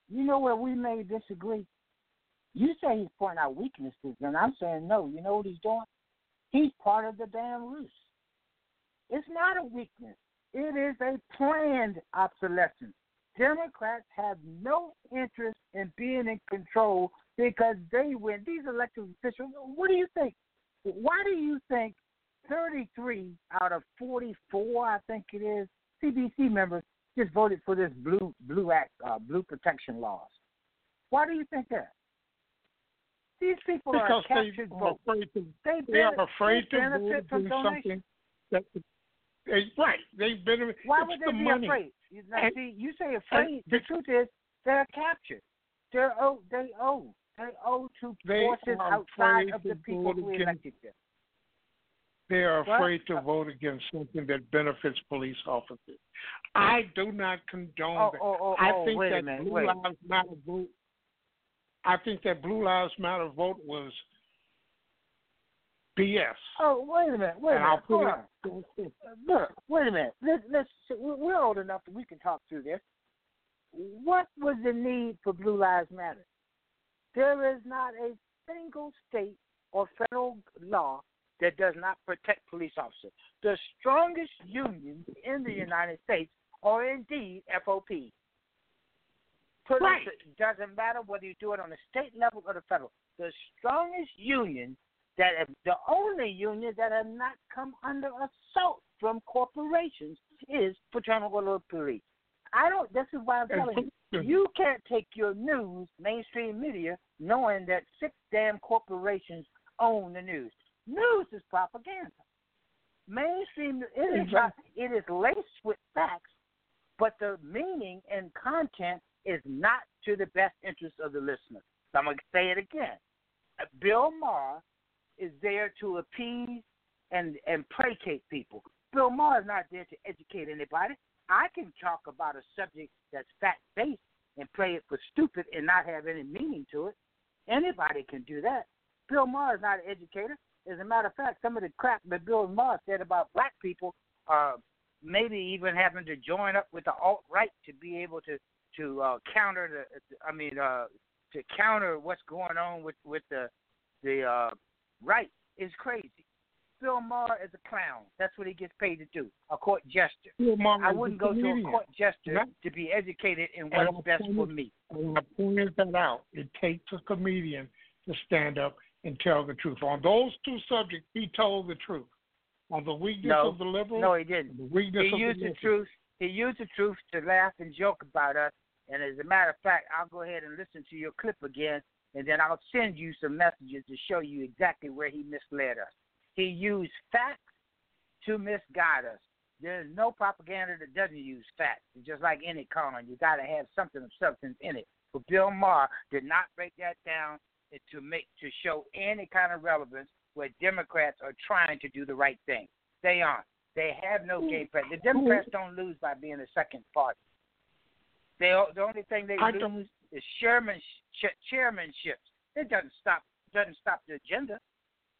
Q: you know where we may disagree. You say he's pointing out weaknesses, and I'm saying no. You know what he's doing? He's part of the damn ruse. It's not a weakness. It is a planned obsolescence. Democrats have no interest in being in control because they win. These elected officials, what do you think? Why do you think 33 out of 44, I think it is, CBC members just voted for this blue blue act, uh, blue protection laws? Why do you think that? These people
D: because
Q: are
D: they
Q: captured
D: are afraid to,
Q: They,
D: they are
Q: benefit-
D: afraid
Q: they
D: to vote
Q: from
D: do something that they, right. They've been
Q: Why would
D: the
Q: they be
D: money.
Q: afraid? Now,
D: And-
Q: see, you say afraid. The truth is, they're captured. They're owe. They owe. They owe to
D: They
Q: forces outside of the people who
D: against-
Q: elected them.
D: They are
Q: What?
D: afraid to vote against something that benefits police officers. I do not condone
Q: Oh,
D: that.
Q: oh, oh,
D: I
Q: oh,
D: think that Blue. Lives Matter vote. I think that Blue Lives Matter vote was BS.
Q: Oh, wait a minute. Wait a
D: and I'll
Q: minute.
D: put
Q: Hold
D: it.
Q: Look, wait a minute. Let's, let's, we're old enough that we can talk through this. What was the need for Blue Lives Matter? There is not a single state or federal law that does not protect police officers. The strongest unions in the United States are indeed FOP.
D: Right.
Q: it doesn't matter whether you do it on the state level or the federal. The strongest union that have, the only union that have not come under assault from corporations is fraternal order of police. I don't. This is why I'm telling you, mm-hmm. you can't take your news, mainstream media, knowing that six damn corporations own the news. News is propaganda. Mainstream it is not, it is laced with facts, but the meaning and content is not to the best interest of the listener. So I'm going to say it again. Bill Maher is there to appease and and placate people. Bill Maher is not there to educate anybody. I can talk about a subject that's fact based and play it for stupid and not have any meaning to it. Anybody can do that. Bill Maher is not an educator. As a matter of fact, some of the crap that Bill Maher said about black people, uh, maybe even having to join up with the alt right to be able to to uh, counter the, I mean, uh, to counter what's going on with with the the uh, right is crazy. Bill Maher is a clown. That's what he gets paid to do. A court jester. I wouldn't go to a court jester to be educated in what's best for me.
D: I pointed that out. It takes a comedian to stand up and tell the truth. On those two subjects, he told the truth. On the weakness
Q: No,
D: of the liberals,
Q: no, he didn't.
D: the weakness
Q: He used
D: the
Q: the truth. He used the truth to laugh and joke about us. And as a matter of fact, I'll go ahead and listen to your clip again, and then I'll send you some messages to show you exactly where he misled us. He used facts to misguide us. There's no propaganda that doesn't use facts. It's just like any con. You got to have something of substance in it. But Bill Maher did not break that down to make to show any kind of relevance where Democrats are trying to do the right thing. They aren't. They have no hmm. game plan. The Democrats don't lose by being a second party. They the only thing they
D: I
Q: lose
D: don't-
Q: is chairman chairmanships. It doesn't stop doesn't stop the agenda.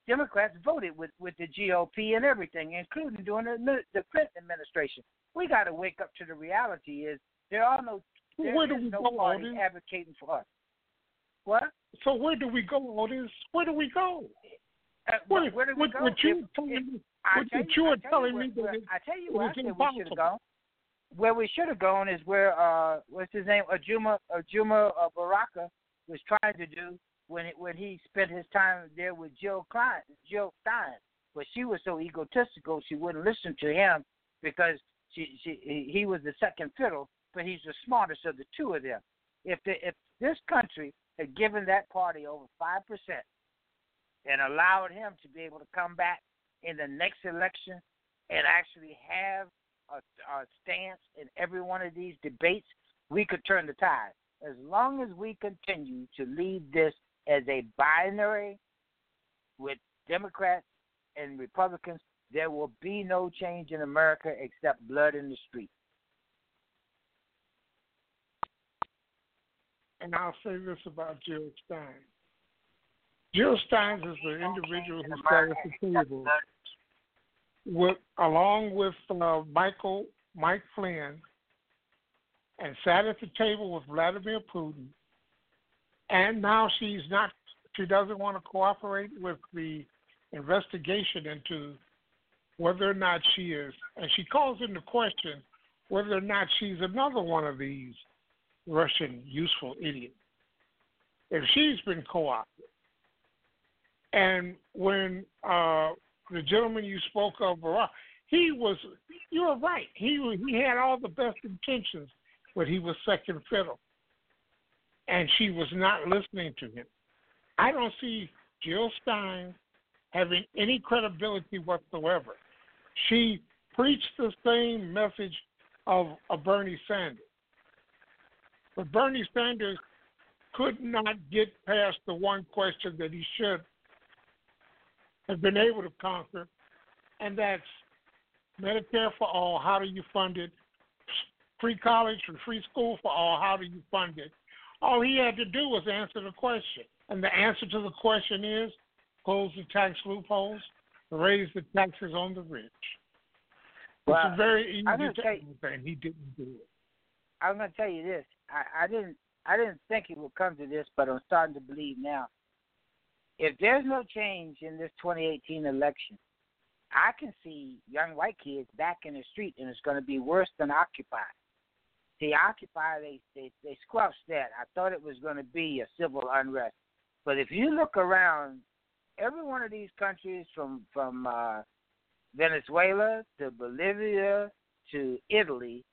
Q: Democrats voted with, with the GOP and everything, including during the, the Clinton administration. We got to wake up to the reality: is there are no there
D: Where do
Q: is
D: we
Q: no
D: go,
Q: party
D: Otis?
Q: advocating for us. What?
D: So where do we go, Otis? Where do we go?
Q: Uh,
D: What,
Q: where do we
D: what,
Q: go?
D: what you
Q: If-
D: telling
Q: if-
D: me? What,
Q: you,
D: you
Q: I
D: are
Q: tell
D: telling
Q: you
D: me that
Q: I tell you where I said we should have gone. Where we should have gone is where uh what's his name Ajamu Ajamu uh, Baraka was trying to do when it, when he spent his time there with Jill Klein Jill Stein, but she was so egotistical she wouldn't listen to him because she she he was the second fiddle, but he's the smartest of the two of them. If the, if this country had given that party over five percent and allowed him to be able to come back in the next election and actually have a stance in every one of these debates, we could turn the tide. As long as we continue to leave this as a binary with Democrats and Republicans, there will be no change in America except blood in the street.
D: And I'll say this about Jill Stein. Jill Stein is the individual who at the table with, along with uh, Michael Mike Flynn, and sat at the table with Vladimir Putin. And now she's not. She doesn't want to cooperate with the investigation into whether or not she is, and she calls into question whether or not she's another one of these Russian useful idiots. If she's been co-opted, and when uh, the gentleman you spoke of, Barack, he was, you were right. He he had all the best intentions, but he was second fiddle, and she was not listening to him. I don't see Jill Stein having any credibility whatsoever. She preached the same message of, of Bernie Sanders. But Bernie Sanders could not get past the one question that he should have been able to conquer, and that's Medicare for all. How do you fund it? Free college and free school for all. How do you fund it? All he had to do was answer the question. And the answer to the question is close the tax loopholes, raise the taxes on the rich.
Q: Well,
D: it's a very easy
Q: I'm gonna
D: to
Q: tell you-
D: thing. He didn't do it.
Q: I'm going to tell you this. I, I didn't I didn't think it would come to this, but I'm starting to believe now. If there's no change in this 2018 election, I can see young white kids back in the street, and it's going to be worse than Occupy. See, Occupy, they, they, they squelched that. I thought it was going to be a civil unrest. But if you look around, every one of these countries from, from uh, Venezuela to Bolivia to Italy,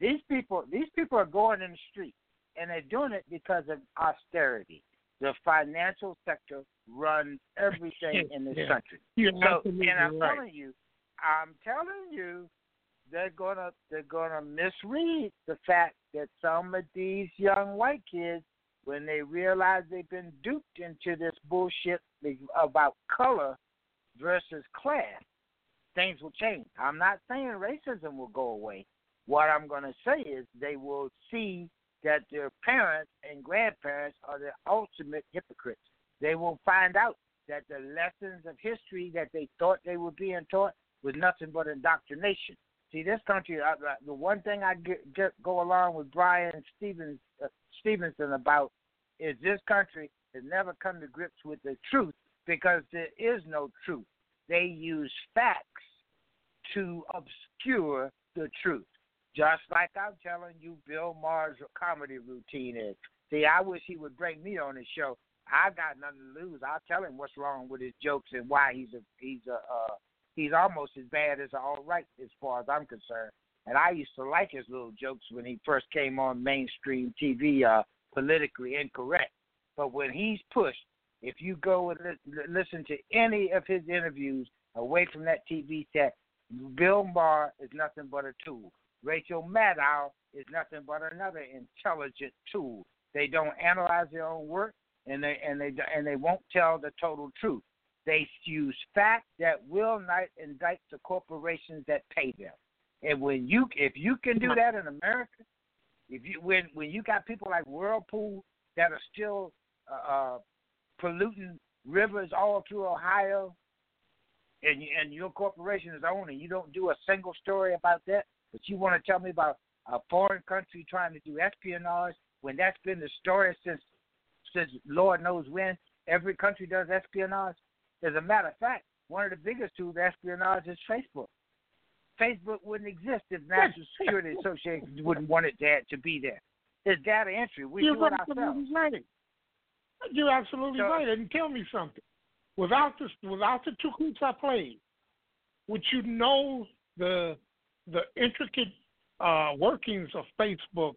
Q: these people these people are going in the street and they're doing it because of austerity. The financial sector runs *laughs* everything in this
D: Yeah.
Q: country.
D: You're
Q: so, and I'm
D: right.
Q: telling you, I'm telling you, they're gonna they're gonna misread the fact that some of these young white kids, when they realize they've been duped into this bullshit about color versus class, things will change. I'm not saying racism will go away. What I'm going to say is they will see that their parents and grandparents are the ultimate hypocrites. They will find out that the lessons of history that they thought they were being taught was nothing but indoctrination. See, this country, I, I- the one thing I get, get, go along with Bryan Stevens, uh, Stevenson about is this country has never come to grips with the truth because there is no truth. They use facts to obscure the truth. Just like I'm telling you, Bill Maher's comedy routine is. See, I wish he would bring me on his show. I got nothing to lose. I'll tell him what's wrong with his jokes and why he's a he's a uh, he's almost as bad as alt right as far as I'm concerned. And I used to like his little jokes when he first came on mainstream TV, uh, politically incorrect. But when he's pushed, if you go and li- li- listen to any of his interviews away from that TV set, Bill Maher is nothing but a tool. Rachel Maddow is nothing but another intelligent tool. They don't analyze their own work, and they and they and they won't tell the total truth. They use fact that will not indict the corporations that pay them. And when you if you can do that in America, if you when when you got people like Whirlpool that are still uh, uh, polluting rivers all through Ohio, and and your corporation is owning, you don't do a single story about that, but you want to tell me about a foreign country trying to do espionage when that's been the story since since Lord knows when. Every country does espionage. As a matter of fact, one of the biggest tools of espionage is Facebook. Facebook wouldn't exist if National *laughs* Security Association wouldn't want it to, to be there. It's data entry. We
D: You're
Q: do it
D: absolutely
Q: ourselves.
D: right. You're absolutely
Q: So-
D: right. And tell me something. Without the without the two clips I played, would you know the the intricate uh, workings of Facebook,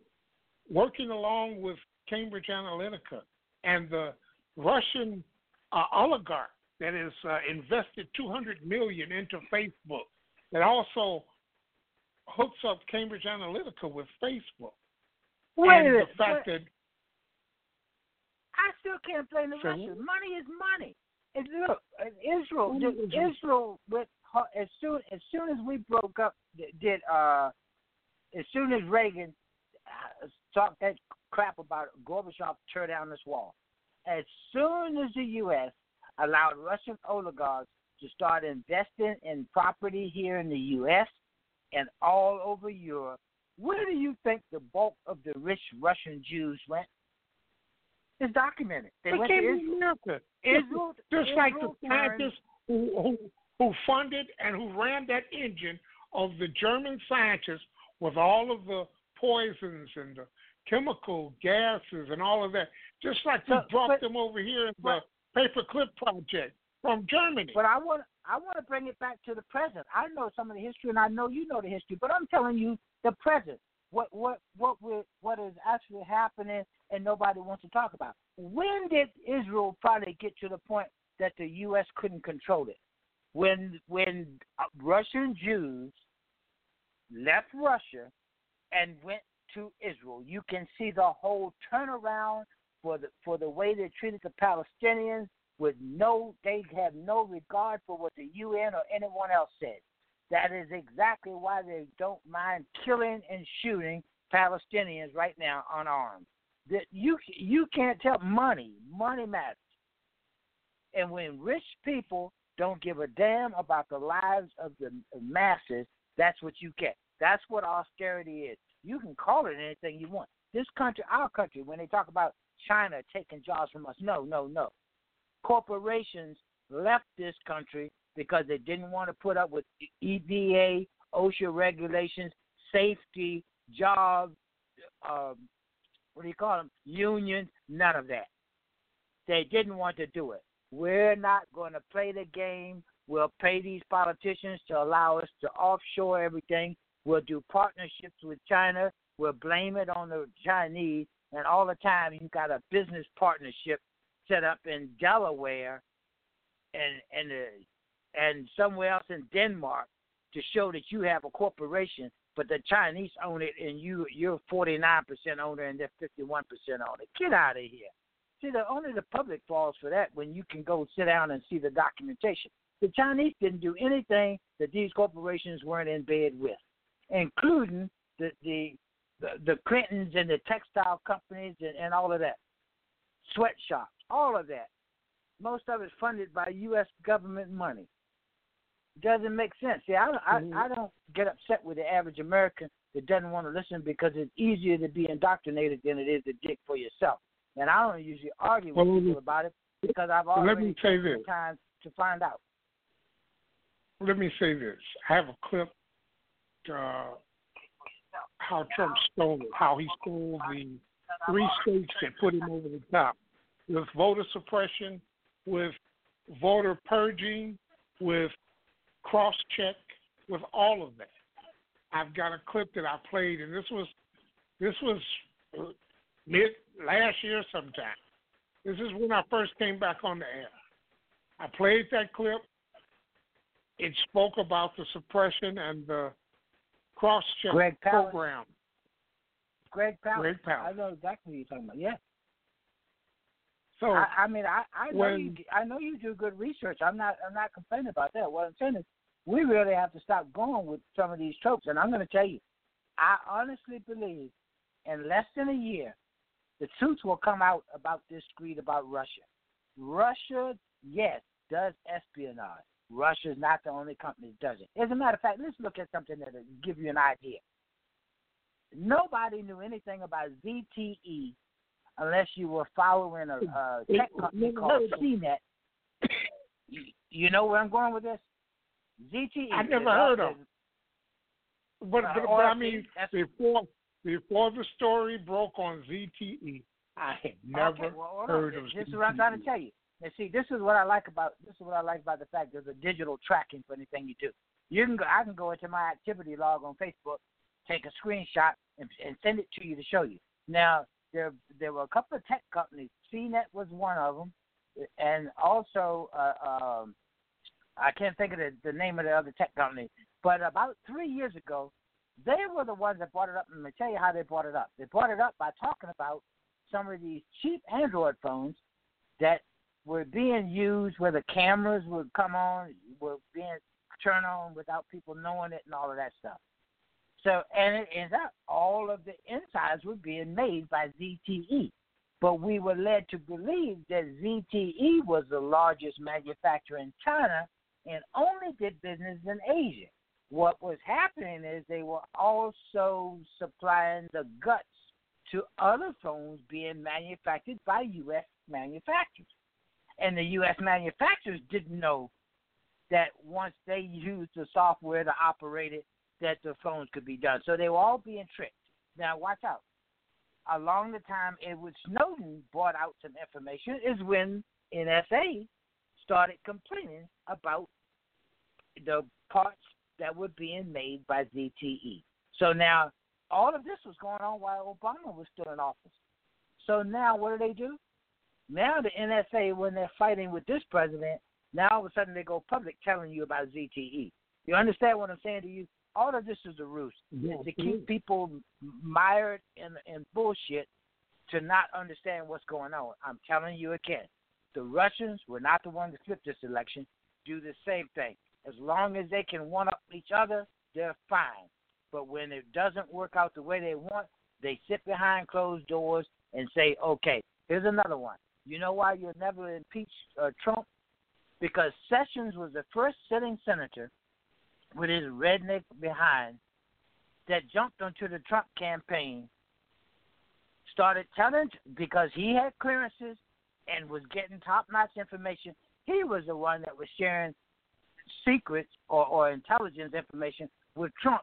D: working along with Cambridge Analytica and the Russian uh, oligarch that has uh, invested 200 million into Facebook, that also hooks up Cambridge Analytica with Facebook.
Q: Wait
D: and the fact that
Q: I still can't blame the
D: So-
Q: Russians. Money is money. And look, uh, Israel, Israel, with as soon as soon as we broke up, did uh, as soon as Reagan uh, talked that crap about Gorbachev tear down this wall, as soon as the U.S. allowed Russian oligarchs to start investing in property here in the U.S. and all over Europe, where do you think the bulk of the rich Russian Jews went? It's documented. They,
D: They
Q: went
D: came
Q: to Israel.
D: America.
Q: Israel,
D: just like the
Q: Israel
D: scientists who, who who funded and who ran that engine of the German scientists with all of the poisons and the chemical gases and all of that, just like
Q: But-
D: brought
Q: but-
D: them over here in
Q: but-
D: the paperclip project from Germany.
Q: But I want I want to bring it back to the present. I know some of the history, and I know you know the history. But I'm telling you the present. What what what we what is actually happening, and nobody wants to talk about. When did Israel finally get to the point that the U.S. couldn't control it? When when uh, Russian Jews left Russia and went to Israel, you can see the whole turnaround for the for the way they treated the Palestinians with no they have no regard for what the UN or anyone else said. That is exactly why they don't mind killing and shooting Palestinians right now unarmed. That you you can't tell money, money matters. And when rich people don't give a damn about the lives of the masses, that's what you get. That's what austerity is. You can call it anything you want. This country, our country, when they talk about China taking jobs from us, no, no, no. corporations left this country because they didn't want to put up with EPA, OSHA regulations, safety, jobs, um, what do you call them, unions, none of that. They didn't want to do it. We're not going to play the game. We'll pay these politicians to allow us to offshore everything. We'll do partnerships with China. We'll blame it on the Chinese. And all the time, you've got a business partnership set up in Delaware and and uh, and somewhere else in Denmark to show that you have a corporation, but the Chinese own it and you you're 49% owner and they're 51% owner. Get out of here. See, the only the public falls for that when you can go sit down and see the documentation. The Chinese didn't do anything that these corporations weren't in bed with, including the the the, the Clintons and the textile companies and, and all of that, sweatshops, all of that. Most of it's funded by U.S. government money. Doesn't make sense. See, I, I,
D: Mm-hmm.
Q: I don't get upset with the average American that doesn't want to listen because it's easier to be indoctrinated than it is to dig for yourself. And I don't usually argue with
D: Well,
Q: people about it because I've
D: let
Q: already
D: me say
Q: taken
D: this.
Q: time to find out.
D: Let me say this. I have a clip uh, how Trump stole it, how he stole the three states that put him over the top with voter suppression, with voter purging, with cross check, with all of that. I've got a clip that I played, and this was this was mid last year sometime. This is when I first came back on the air. I played that clip. It spoke about the suppression and the cross check program.
Q: Greg Palast.
D: Greg Palast.
Q: I know exactly what you're talking about. Yeah.
D: So
Q: I, I mean, I, I know
D: when-
Q: you. I know you do good research. I'm not. I'm not complaining about that. What I'm saying is, we really have to stop going with some of these tropes. And I'm going to tell you, I honestly believe, in less than a year, the truth will come out about this greed about Russia. Russia, yes, does espionage. Russia is not the only company that does it. As a matter of fact, let's look at something that will give you an idea. Nobody knew anything about ZTE unless you were following a, a tech company called CNET. *coughs* You, know where I'm going with this? ZTE.
D: I never heard of. But,
Q: Uh,
D: but, but I mean, before before the story broke on ZTE, I had never
Q: okay, well, hold on.
D: heard of
Q: This is what I'm trying to tell you. And see, this is what I like about this is what I like about the fact there's a digital tracking for anything you do. You can go, I can go into my activity log on Facebook, take a screenshot, and, and send it to you to show you. Now there there were a couple of tech companies. CNET was one of them, and also uh, um, I can't think of the, the name of the other tech company. But about three years ago, they were the ones that brought it up. And let me tell you how they brought it up. They brought it up by talking about some of these cheap Android phones that were being used where the cameras would come on, were being turned on without people knowing it and all of that stuff. So, and it ends up all of the insides were being made by ZTE. But we were led to believe that ZTE was the largest manufacturer in China and only did business in Asia. What was happening is they were also supplying the guts to other phones being manufactured by U.S. manufacturers. And the U.S. manufacturers didn't know that once they used the software to operate it, that the phones could be done. So they were all being tricked. Now, watch out. Along the time Edward Snowden brought out some information is when NSA started complaining about the parts that were being made by ZTE. So now all of this was going on while Obama was still in office. So now what do they do? Now the NSA, when they're fighting with this president, now all of a sudden they go public telling you about ZTE. You understand what I'm saying to you? All of this is a ruse
D: Yeah,
Q: to keep people mired in in bullshit to not understand what's going on. I'm telling you again, the Russians were not the ones to flip this election. Do the same thing. As long as they can one up each other, they're fine. But when it doesn't work out the way they want, they sit behind closed doors and say, "Okay, here's another one." You know why you'll never impeach uh, Trump? Because Sessions was the first sitting senator with his redneck behind that jumped onto the Trump campaign, started telling because he had clearances and was getting top notch information. He was the one that was sharing secrets or, or intelligence information with Trump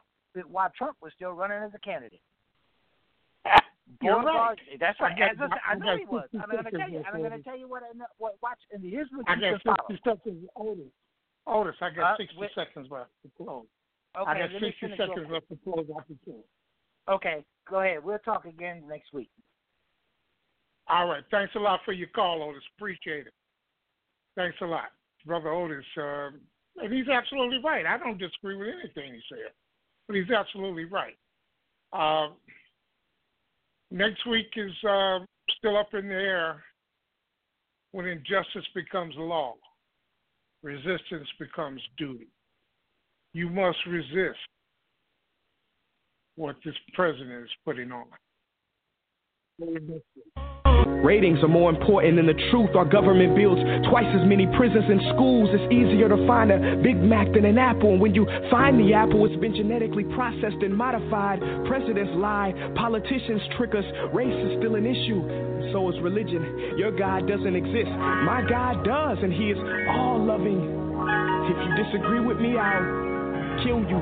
Q: while Trump was still running as a candidate. *laughs*
D: You're right.
Q: That's right.
D: I
Q: I, I know he was.
D: 60
Q: I'm going to tell you. I'm going to tell you what I know. What, watch. And here's what
D: I got
Q: can follow.
D: 60 seconds, Otis. Otis, I got
Q: Uh,
D: 60
Q: wait.
D: seconds left to close.
Q: Okay,
D: I got
Q: let me
D: 60
Q: finish
D: seconds left to close out the show.
Q: Okay, go ahead. We'll talk again next week.
D: All right. Thanks a lot for your call, Otis. Appreciate it. Thanks a lot, Brother Otis. Uh, and he's absolutely right. I don't disagree with anything he said, but he's absolutely right. Uh, next week is uh, still up in the air when injustice becomes law, resistance becomes duty. You must resist what this president is putting on.
R: Ratings are more important than the truth. Our government builds twice as many prisons and schools. It's easier to find a Big Mac than an apple. And when you find the apple, it's been genetically processed and modified. Presidents lie, politicians trick us. Race is still an issue. So is religion. Your God doesn't exist. My God does, and He is all loving. If you disagree with me, I'll kill you.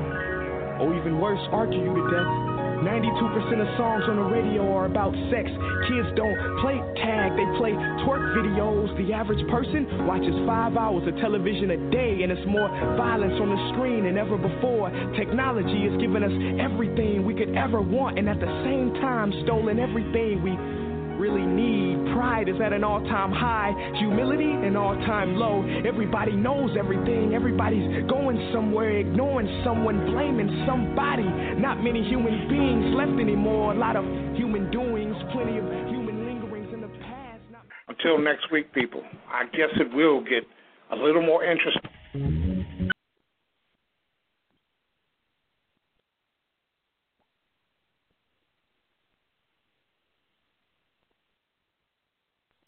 R: Or even worse, argue you to death. 92% of songs on the radio are about sex. Kids don't play tag, they play twerk videos. The average person watches five hours of television a day, and it's more violence on the screen than ever before. Technology has given us everything we could ever want, and at the same time, stolen everything we really need. Pride is at an all time high, humility an all time low. Everybody knows everything, everybody's going somewhere, ignoring someone, blaming somebody. Not many human beings left anymore, a lot of human doings, plenty of human lingerings in the past.
D: Until next week, people, I guess it will get a little more interesting.